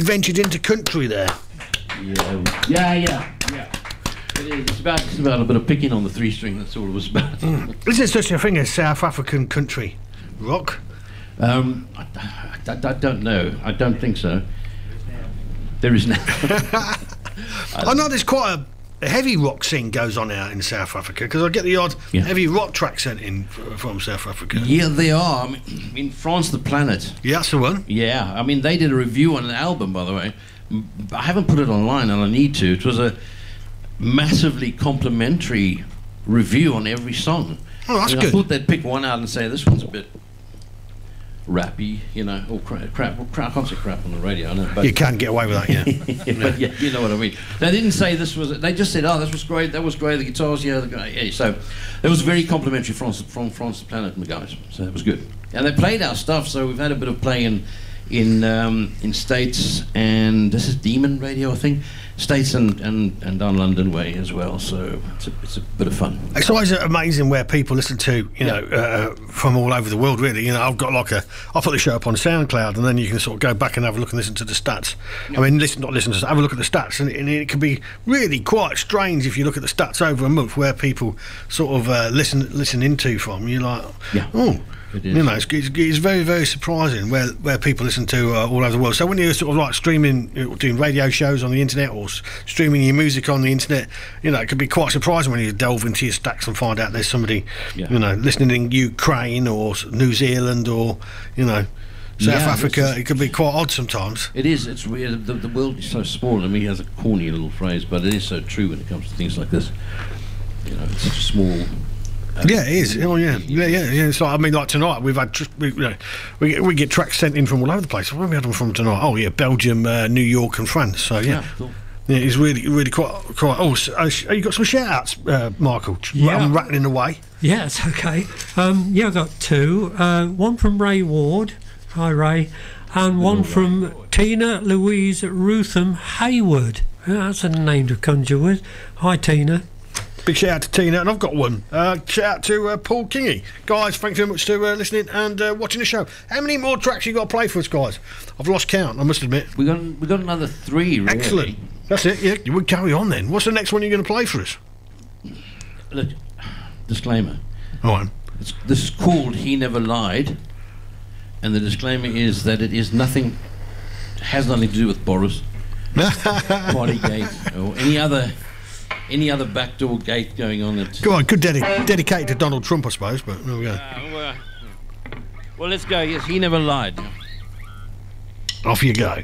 ventured into country there. Yeah, yeah, yeah, yeah. It is. It's about, it's about a bit of picking on the three string. That's all it was about. Is there such a thing as South African country? rock? Um, I, I- I- I don't know. I don't think so. There is no. I know there's quite a, a heavy rock scene goes on out in South Africa because I get the odd Yeah. heavy rock track sent in from South Africa. Yeah, they are. I mean, in France, the planet. Yeah, that's the one. Yeah, I mean, they did a review on an album, by the way. I haven't put it online, and I need to. It was a massively complimentary review on every song. Oh, that's And good. I thought they'd pick one out and say this one's a bit rappy, you know, or crap. crap, crap I can't say crap on the radio, I know. But You can't get away with that, yeah. but yeah, you know what I mean. They didn't say this was. They just said, "Oh, this was great. That was great. The guitars, yeah, the guy." Yeah, so it was very complimentary from from France the Planet and the guys. So it was good. And they played our stuff. So we've had a bit of play in um, in states and this is Demon Radio, I think. States and, and, and down London way as well. So it's a, it's a bit of fun. It's always amazing where people listen to, you know, uh, from all over the world. Really, you know, I've got like a, I put the show up on SoundCloud, and then you can sort of go back and have a look and listen to the stats. I mean, listen, not listen to, have a look at the stats, and, and it can be really quite strange if you look at the stats over a month where people sort of uh, listen listen into from. You're like, Yeah. oh. You know, it's, it's, it's very, very surprising where, where people listen to uh, all over the world. So when you're sort of like streaming, doing radio shows on the internet or s- streaming your music on the internet, you know, it can be quite surprising when you delve into your stacks and find out there's somebody, Yeah. you know, listening in Ukraine or New Zealand or, you know, South Yeah, Africa. is- It can be quite odd sometimes. It is. It's weird. The, the world is so small. I mean, he has a corny little phrase, but it is so true when it comes to things like this. You know, it's such a small. Yeah, it is. Oh, yeah, yeah, yeah. yeah. So I mean, like tonight, we've had tr- we, you know, we, get- we get tracks sent in from all over the place. Where have we had them from tonight? Oh, yeah, Belgium, uh, New York, and France. So yeah, Yeah, cool. yeah, it's really, really quite, quite. Oh, so, uh, you got some shout outs, uh, Michael? Yeah. I'm rattling away. Yeah, it's okay. Um, yeah, I've got two. Uh, one from Ray Ward. Hi, Ray. And one from Tina Louise Rutham Hayward. Yeah, that's a name to conjure with. Hi, Tina. Big shout out to Tina, and I've got one. Uh, shout out to uh, Paul Kingy. Guys, thanks very much for uh, listening and uh, watching the show. How many more tracks you got to play for us, guys? I've lost count, I must admit. We got we got another three. Really. Excellent. That's it, yeah. You would carry on then. What's the next one you're going to play for us? Look, disclaimer. All right. It's, this is called "He Never Lied," and the disclaimer is that it is nothing, has nothing to do with Boris, Partygate, or any other, any other backdoor gate going on. At, Go on, could dedi- dedicated to Donald Trump, I suppose, but there we go. Uh, well, let's go. Yes, he never lied. Off you go.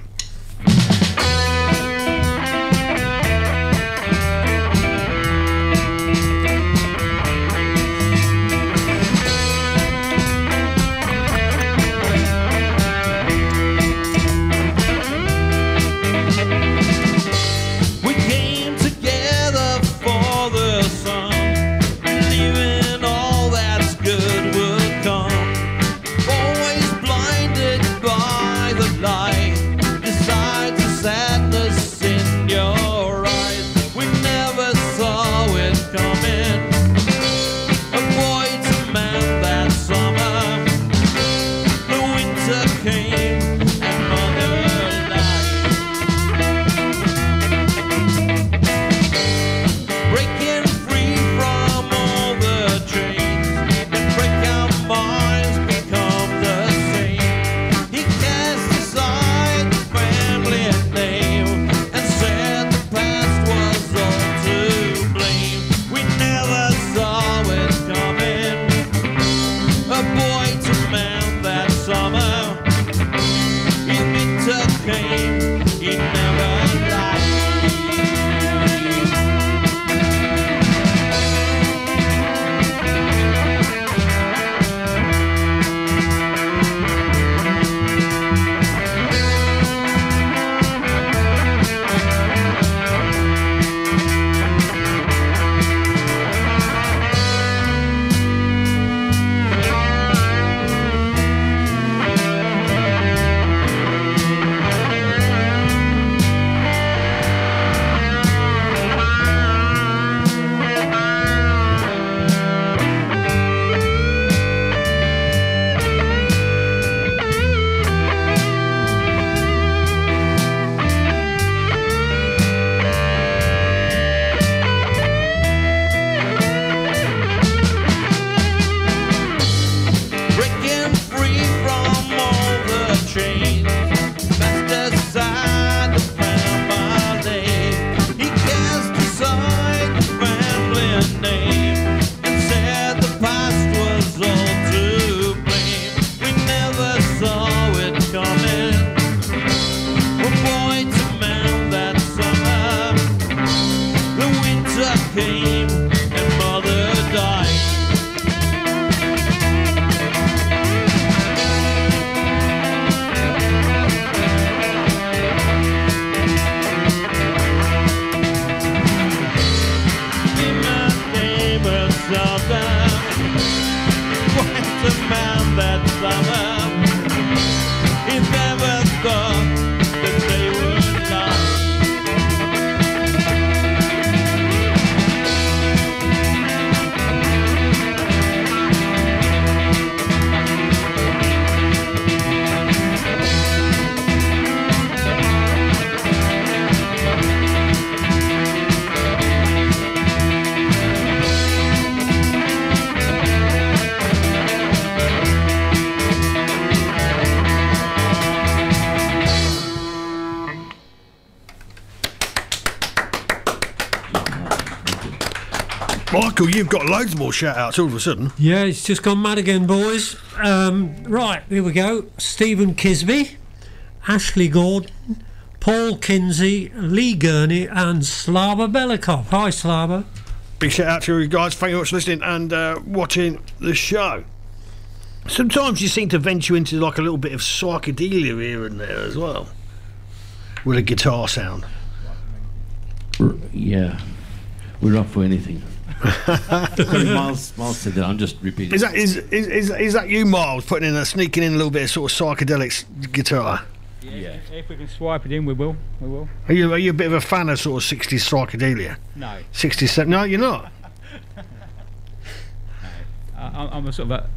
Got loads more shout outs all of a sudden. Yeah, it's just gone mad again, boys. Um, right, here we go. Stephen Kisby, Ashley Gordon, Paul Kinsey, Lee Gurney, and Slava Belikov. Hi, Slava. Big shout out to you guys. Thank you very much for listening and uh, watching the show. Sometimes you seem to venture into like a little bit of psychedelia here and there as well. With a guitar sound. R- Yeah, we're up for anything. Sorry, Miles, Miles said that. I'm just repeating. Is that is, is, is, is that you, Miles, putting in a sneaking in a little bit of sort of psychedelic guitar? Yeah. If we can swipe it in, we will. We will. Are you are you a bit of a fan of sort of 60s psychedelia? No. 67? No, you're not. I, I'm- I'm a sort of a,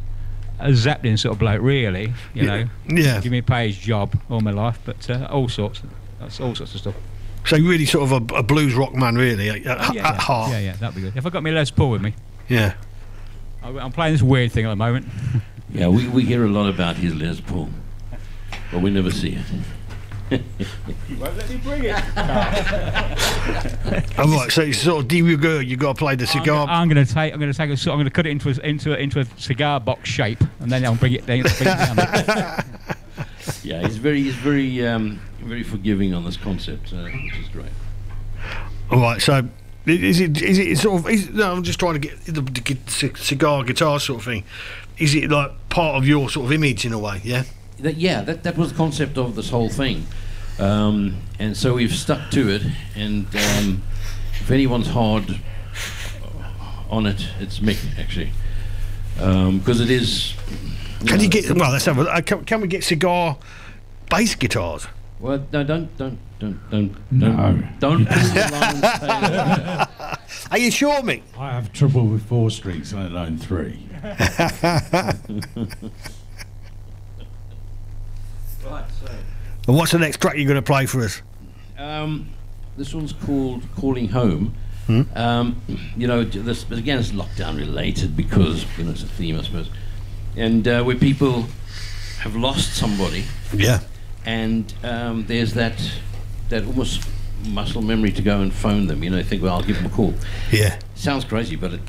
a Zeppelin sort of bloke, really. You Yeah. know. Yeah. Give me a pay's job all my life, but uh, all sorts. That's all sorts of stuff. So you're really sort of a, a blues rock man, really, at, at, yeah, at yeah. heart. Yeah, yeah, that'd be good. If I got my Les Paul with me, Yeah. I- I'm playing this weird thing at the moment. Yeah, we, we hear a lot about his Les Paul, but we never see it. Won't let me bring it. All right, so it's sort of de rigueur, you've got to play the cigar. I'm going to take. I'm going to take a. sort- I'm going to cut it into a, into a, into a cigar box shape, and then I'll bring it down. Bring it down. Yeah, he's very he's very um, very forgiving on this concept, uh, which is great. All right, so is it is it sort of? Is, no, I'm just trying to get the, the cigar guitar sort of thing. Is it like part of your sort of image in a way? Yeah. That, yeah, that, that was the concept of this whole thing. Um, and so we've stuck to it. And um, if anyone's hard on it, it's Mick, actually. Because it is. Can know, you get? Well, let's have. A, uh, can, can we get cigar bass guitars? Well, no, don't, don't, don't, don't, No. don't, don't pull the line Are you sure, Mick? I have trouble with four strings, let alone three. Right, so. And what's the next track you're going to play for us? Um, this one's called Calling Home. Hmm? Um, you know, this but again, it's lockdown related because you know it's a theme, I suppose, and uh, where people have lost somebody, Yeah. And um, there's that that almost muscle memory to go and phone them. You know, think, well, I'll give them a call. Yeah. Sounds crazy, but it,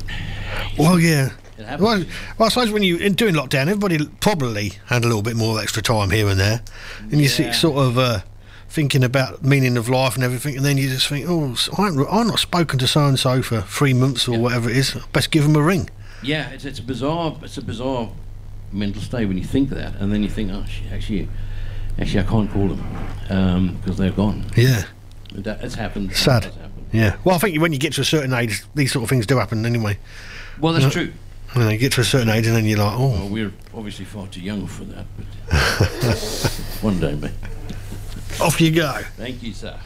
Well, yeah. it. Well, well, I suppose when you in doing lockdown, everybody probably had a little bit more extra time here and there, and you see sort of uh, thinking about meaning of life and everything, and then you just think, oh, I I've not spoken to so and so for three months or whatever it is. Best give them a ring. yeah, it's, it's a bizarre, it's a bizarre mental state when you think that, and then you think, oh, shit, actually, actually, I can't call them um, because they're gone. Yeah. That, it's happened. Sad. It happened. Yeah. Well, I think when you get to a certain age, these sort of things do happen anyway. Well, that's Yeah. true. When know, you get to a certain age, and then you're like, oh, Well, we're obviously far too young for that, but one day, mate. off you go. Thank you, sir.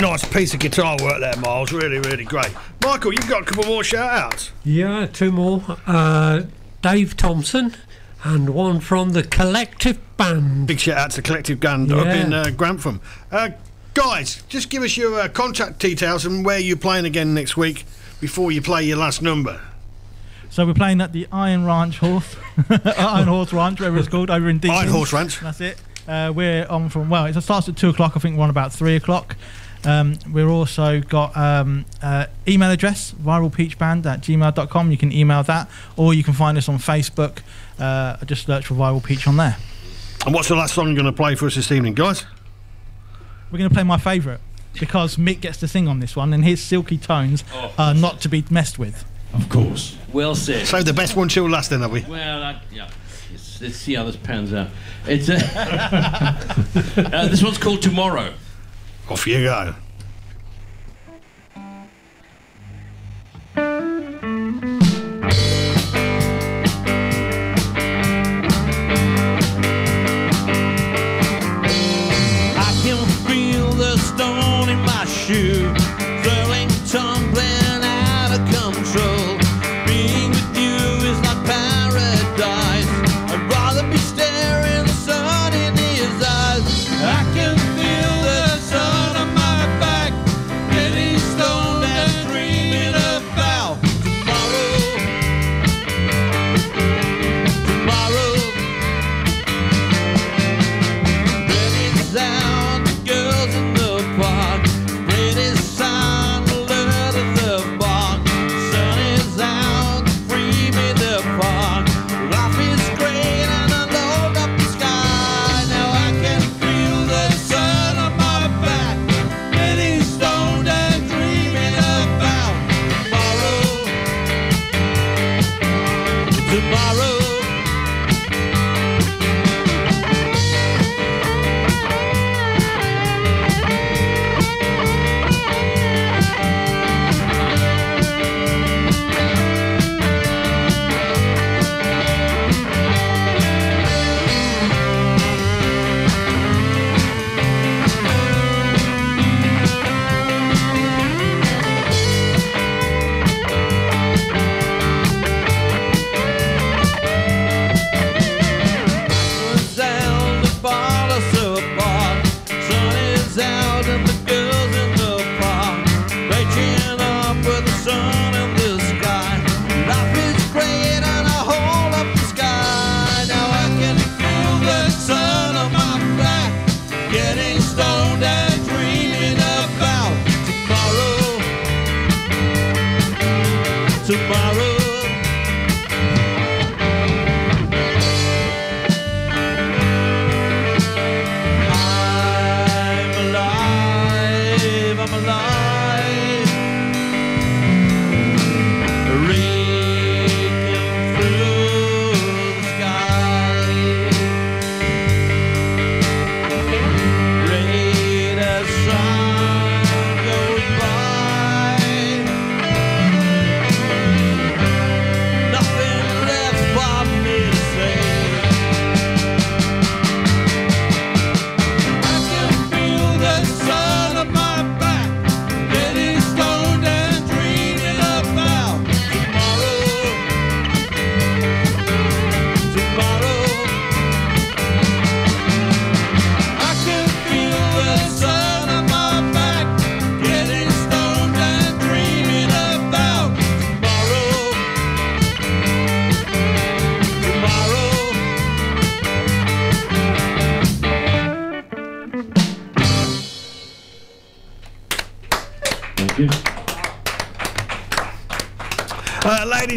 Nice piece of guitar work there, Miles. Really, really great. Michael, you've got a couple more shout outs. Yeah, two more. Uh, Dave Thompson and one from the Collective Band. Big shout out to Collective Band up in uh, Grantham. Uh, guys, just give us your uh, contact details and where you're playing again next week before you play your last number. So we're playing at the Iron Ranch Horse, Iron Horse Ranch, whatever it's called, over in Deakin. Iron Horse Ranch. That's it. Uh, we're on from well, it starts at two o'clock. I think we're on about three o'clock. Um, we're also got um, uh, email address viralpeachband at gmail.com. You can email that, or you can find us on Facebook. Uh, just search for Viral Peach on there. And what's the last song you're going to play for us this evening, guys? We're going to play my favourite because Mick gets to sing on this one, and his silky tones are not to be messed with. Of course. Well said. So the best one till last, then, have we? Well, I, yeah. Let's, let's see how this pans out. It's uh, uh, this one's called Tomorrow. Off you go.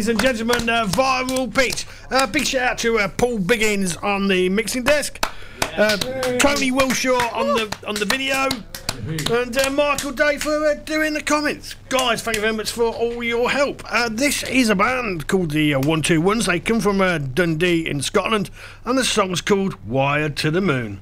Ladies and gentlemen, uh, Viral Peach. Uh, big shout out to uh, Paul Biggins on the mixing desk, uh, Tony Wilshaw on the on the video, and uh, Michael Day for uh, doing the comments. Guys, thank you very much for all your help. Uh, this is a band called the uh, One Two Ones. They come from uh, Dundee in Scotland, and the song's called "Wired to the Moon."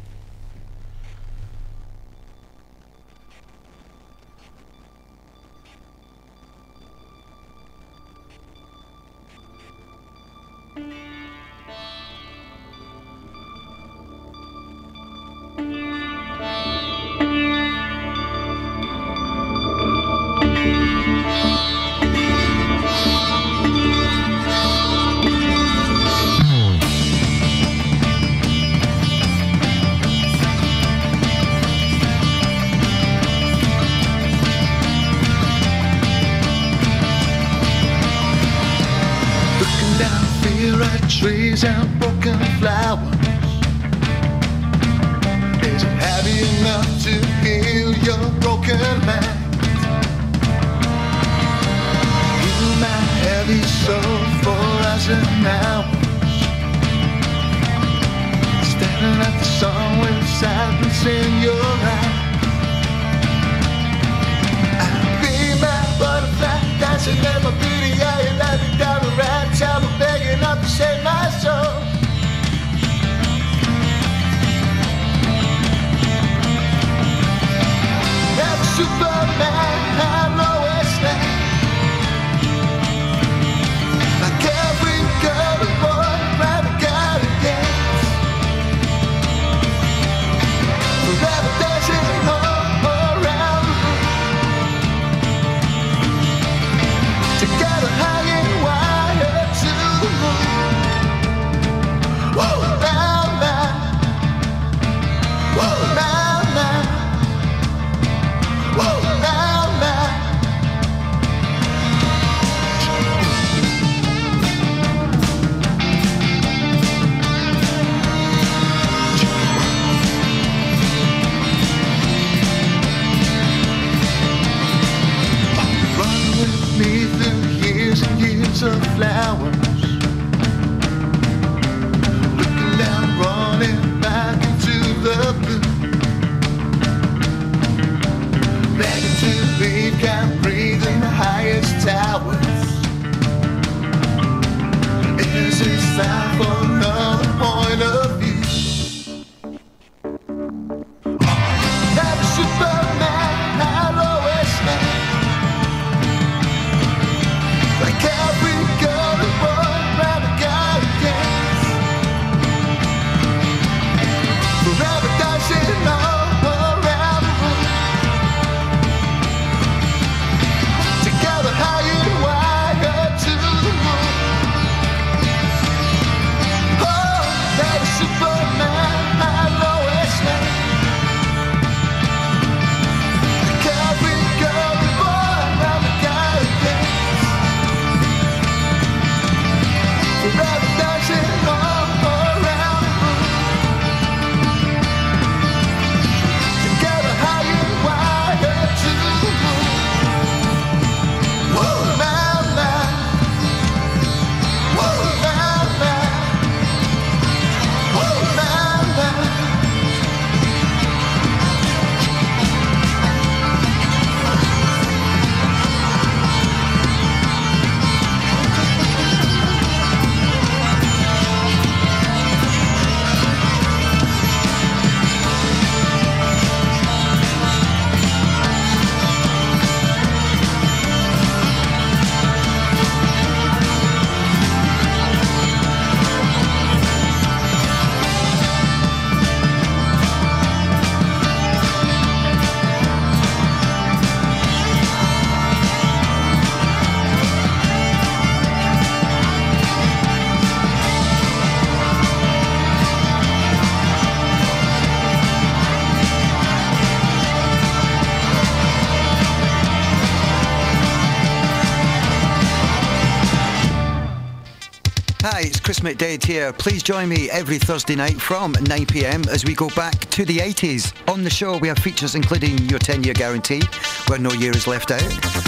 Chris McDade here. Please join me every Thursday night from 9pm as we go back to the 80s. On the show, we have features including your 10 year guarantee, where no year is left out.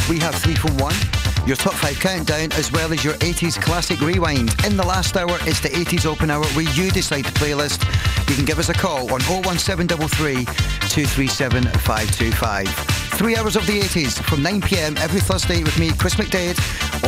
We have 3 from 1, your top 5 countdown, as well as your 80s classic rewind. In the last hour, it's the 80s open hour where you decide the playlist. You can give us a call on 01733 237 525. Three hours of the 80s from 9pm every Thursday with me, Chris McDade,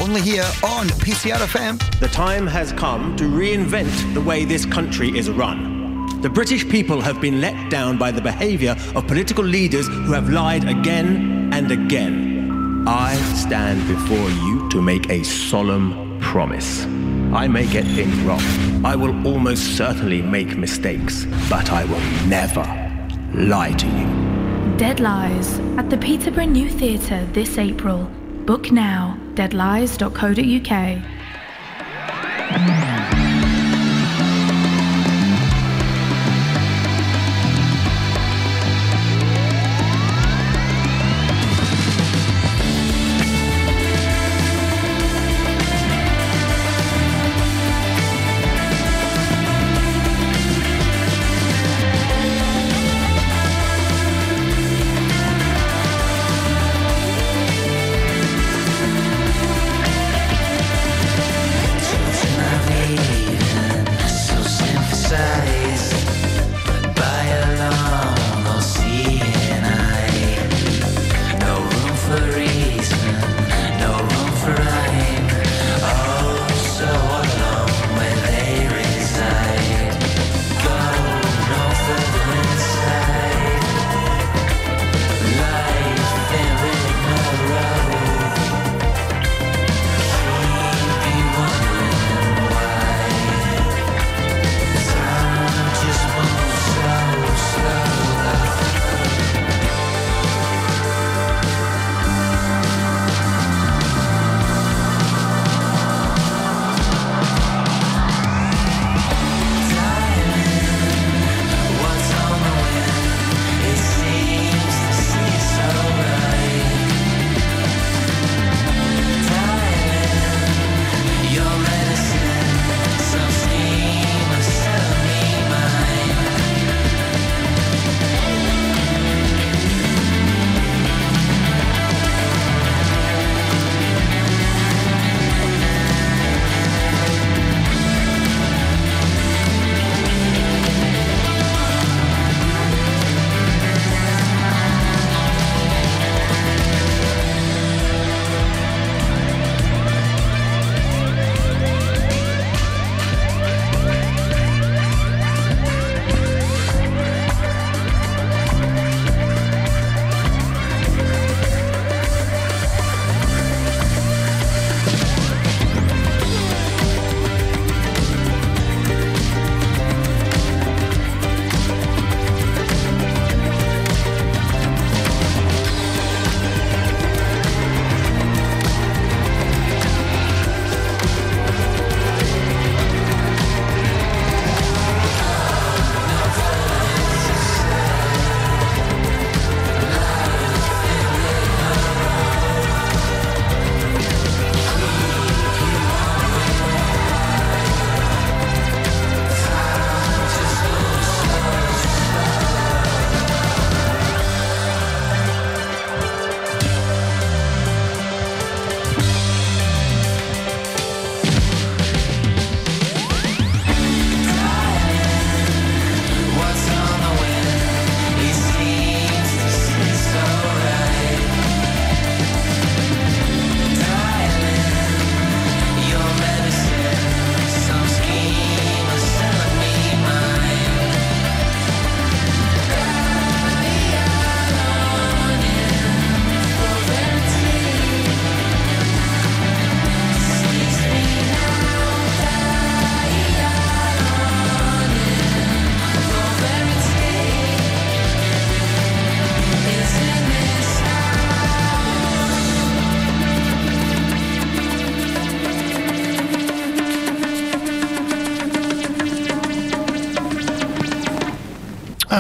only here on PCR FM. The time has come to reinvent the way this country is run. The British people have been let down by the behaviour of political leaders who have lied again and again. I stand before you to make a solemn promise. I may get things wrong. I will almost certainly make mistakes, but I will never lie to you. Dead Lies at the Peterborough New Theatre this April. Book now, deadlies.co.uk.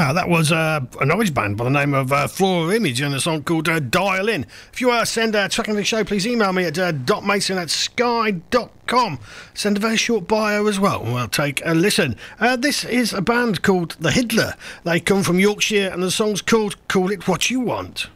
Ah, that was uh, a Norwich band by the name of uh, Floral Image and a song called uh, Dial In. If you uh, send a track on the show, please email me at uh, docmason at sky.com. Send a very short bio as well, and we'll take a listen. Uh, this is a band called The Hilder. They come from Yorkshire, and the song's called Call It What You Want.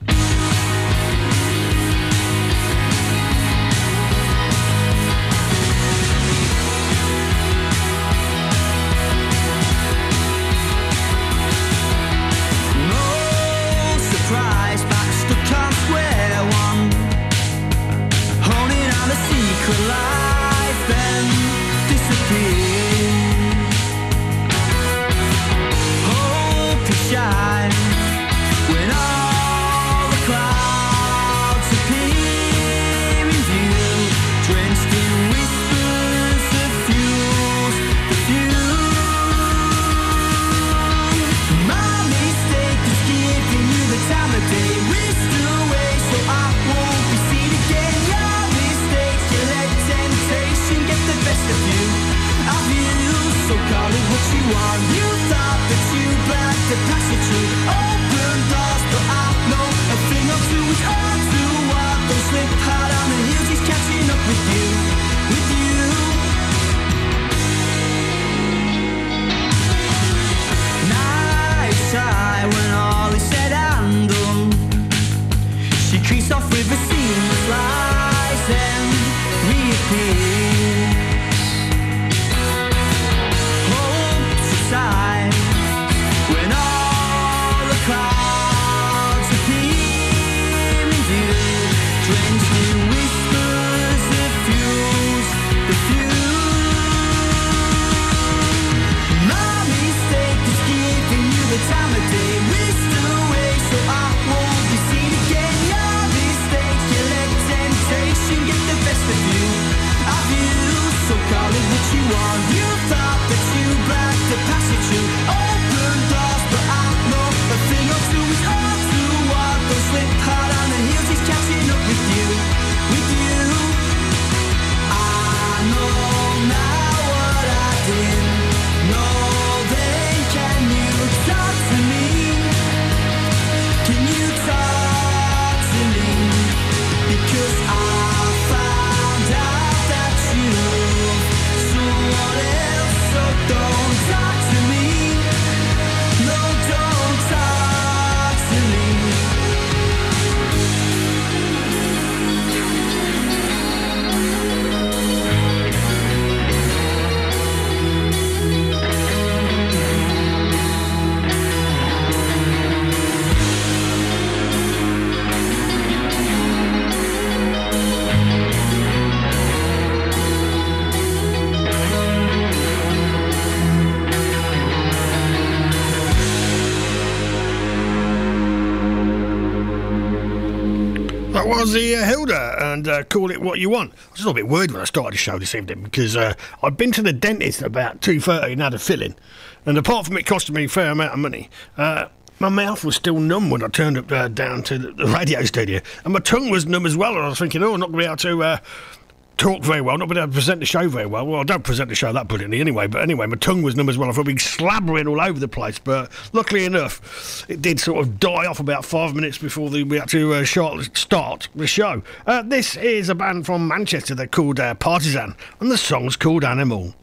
That was the uh, Hilder and uh, Call It What You Want. I was a little bit worried when I started the show this evening because uh, I'd been to the dentist about 2.30 and had a filling. And apart from it costing me a fair amount of money, uh, my mouth was still numb when I turned up uh, down to the, the radio studio. And my tongue was numb as well. And I was thinking, oh, I'm not going to be able to uh, talk very well, not been able to present the show very well. Well, I don't present the show that brilliantly anyway. But anyway, my tongue was numb as well. I felt being slabbering all over the place. But luckily enough, it did sort of die off about five minutes before the, we had to uh, short, start the show. Uh, this is a band from Manchester. They're called uh, Partisan, and the song's called Animal.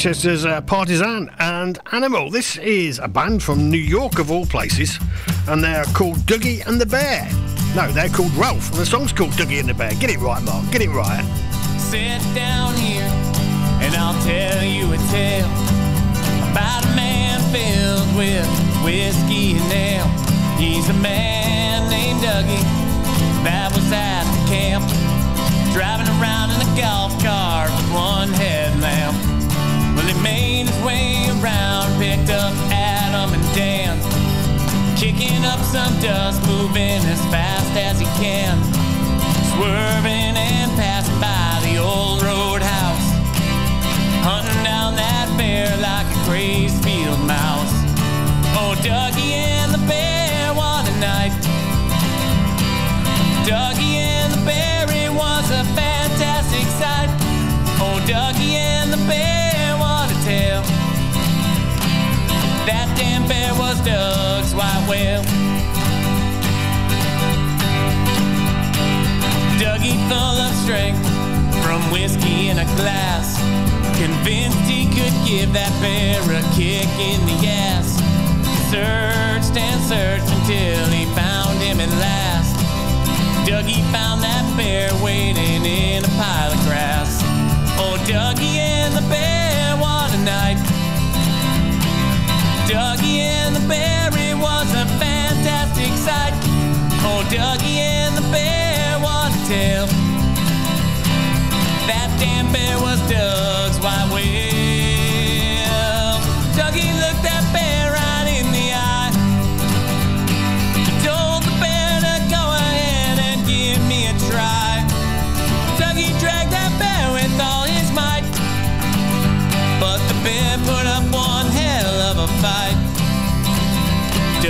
Manchester's uh, Partisan and Animal. This is a band from New York, of all places, and they're called Dougie and the Bear. No, they're called Ralph, and the song's called Dougie and the Bear. Get it right, Mark. Get it right. Sit down here and I'll tell you a tale about a man filled with whiskey and ale. He's a man named Dougie that was at the camp, driving around in a golf cart with one headlamp. He made his way around, picked up Adam and Dan, kicking up some dust, moving as fast as he can, swerving and passing by the old roadhouse, hunting down that bear like a crazed field mouse. Oh, Dougie and the bear, what a night! Dougie and the bear, it was a fantastic sight. Oh, Dougie Bear was Doug's white whale. Dougie full of strength from whiskey in a glass. Convinced he could give that bear a kick in the ass. Searched and searched until he found him at last. Dougie found that bear waiting in a pile of grass. Oh, Dougie and the bear, what a night. Dougie and the bear, it was a fantastic sight. Oh, Dougie and the bear, what a tale. That damn bear was Doug's white whale.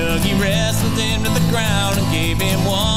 Dougie wrestled him to the ground and gave him one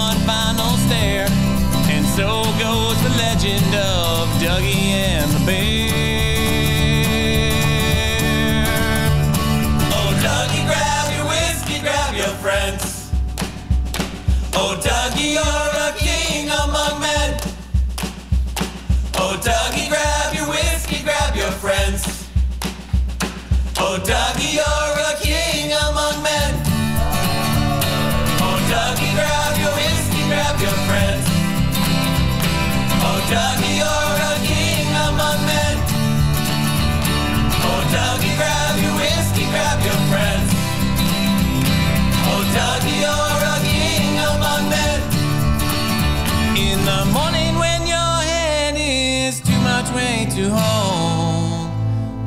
to hold,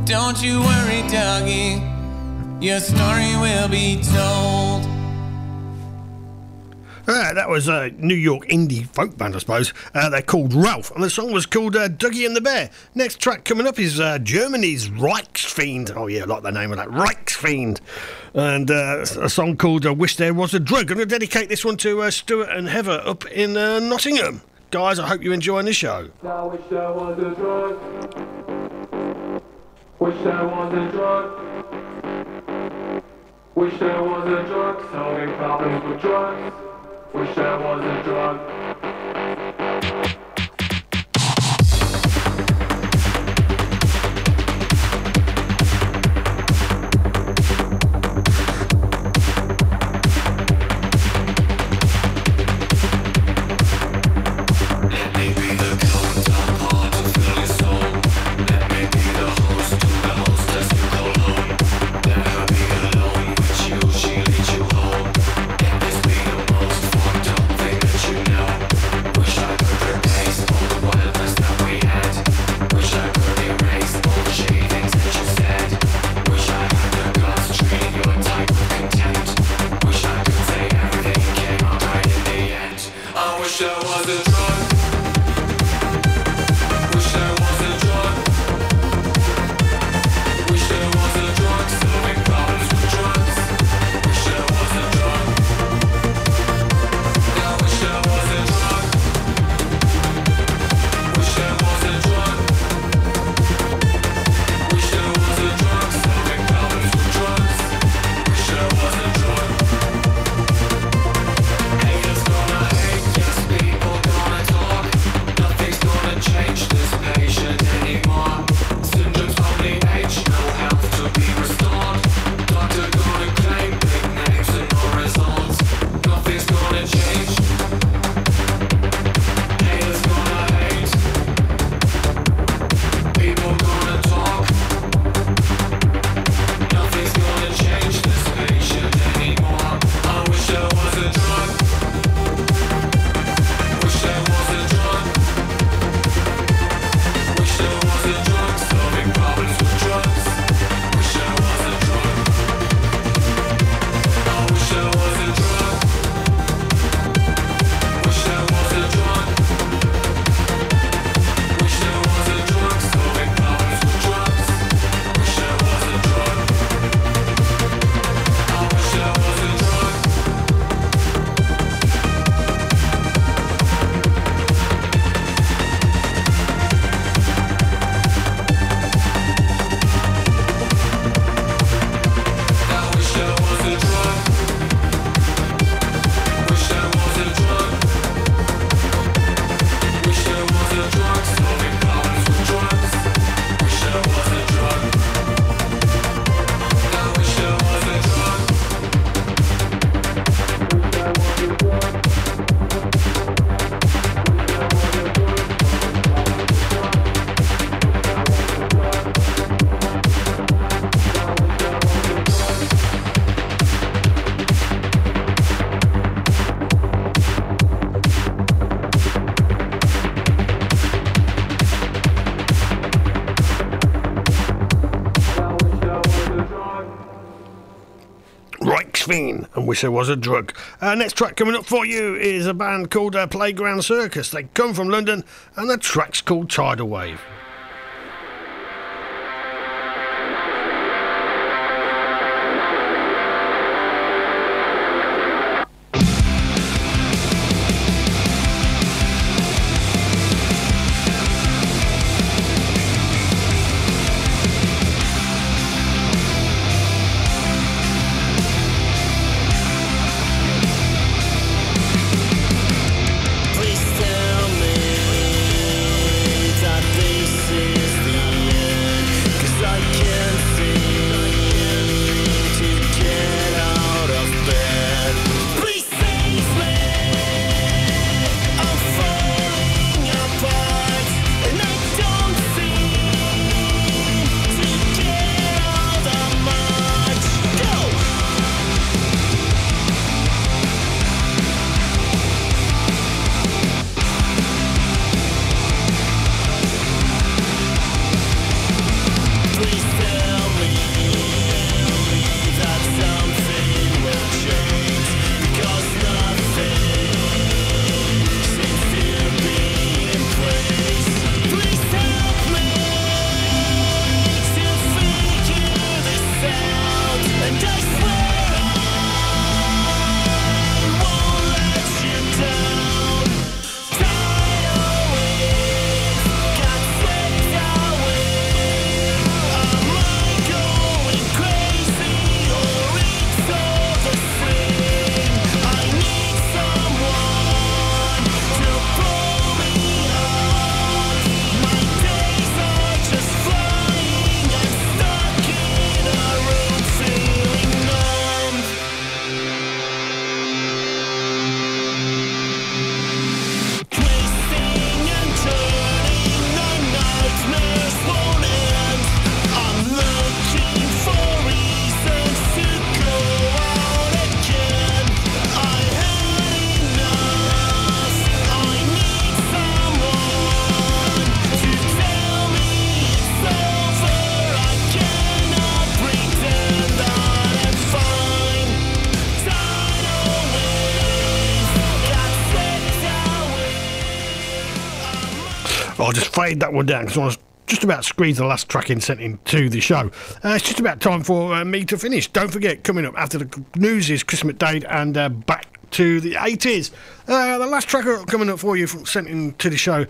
don't you worry, Dougie. Your story will be told. Ah, that was a New York indie folk band, I suppose. Uh, they're called Ralph, and the song was called uh, Dougie and the Bear. Next track coming up is uh, Germany's Reichsfiend. Oh, yeah, I like the name of that. Reichsfiend. And uh, a song called uh, Wish There Was a Drug. I'm going to dedicate this one to uh, Stuart and Heather up in uh, Nottingham. Guys, I hope you're enjoying the show. Wish there was a drug. Wish there was a drug. Wish a drug solving problems with drugs. Wish there was a drug. And Wish There Was a Drug. Uh, next track coming up for you is a band called uh, Playground Circus. They come from London and the track's called Tidal Wave. That one down because I was just about to squeeze the last track in sent into the show. Uh, it's just about time for uh, me to finish. Don't forget, coming up after the news is Chris McDade and uh, back to the 80s. Uh, the last track coming up for you from sent into the show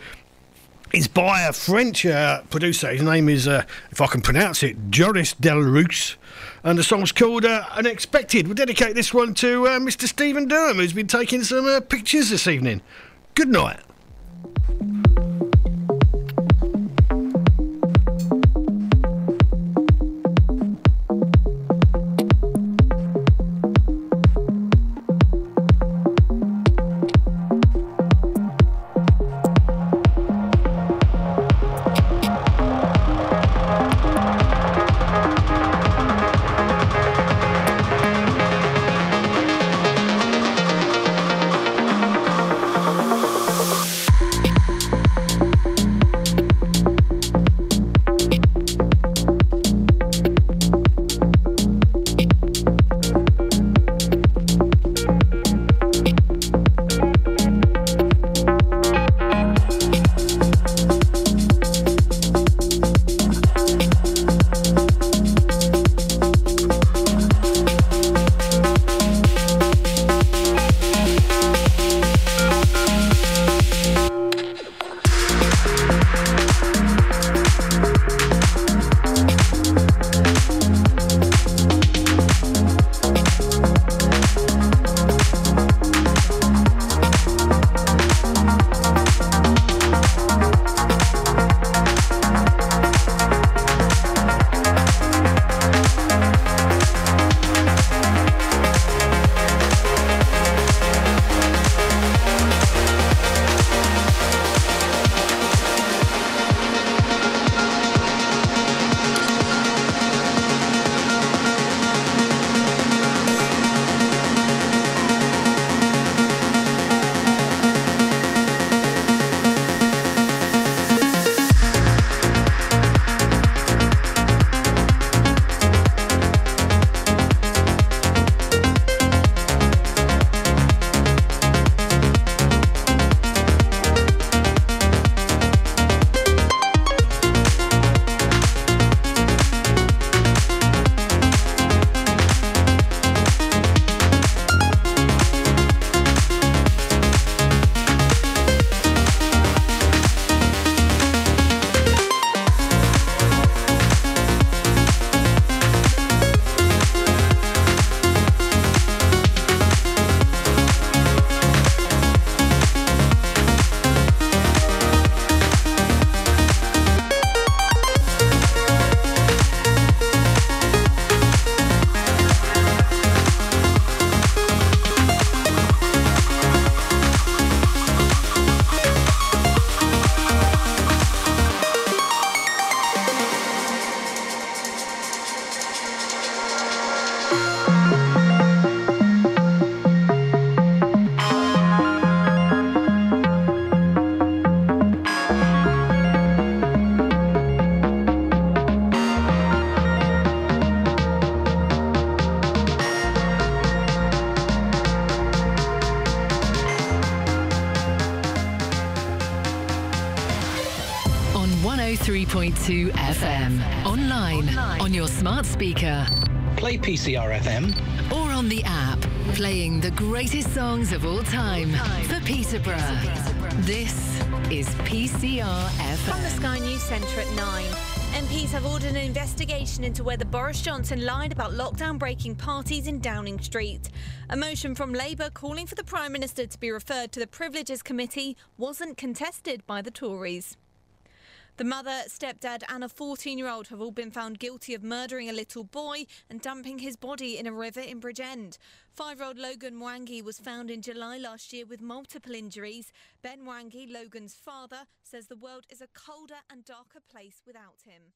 is by a French uh, producer. His name is, uh, if I can pronounce it, Joris Delrousse. And the song's called Unexpected. We'll dedicate this one to Mr. Stephen Durham, who's been taking some pictures this evening. Good night. 103.2 FM. Online, on your smart speaker. Play PCR FM. Or on the app. Playing the greatest songs of all time for Peterborough. This is PCR From the FM. Sky News Centre at 9. MPs have ordered an investigation into whether Boris Johnson lied about lockdown breaking parties in Downing Street. A motion from Labour calling for the Prime Minister to be referred to the Privileges Committee wasn't contested by the Tories. The mother, stepdad, and a 14 year old have all been found guilty of murdering a little boy and dumping his body in a river in Bridgend. Five year old Logan Mwangi was found in July last year with multiple injuries. Ben Mwangi, Logan's father, says the world is a colder and darker place without him.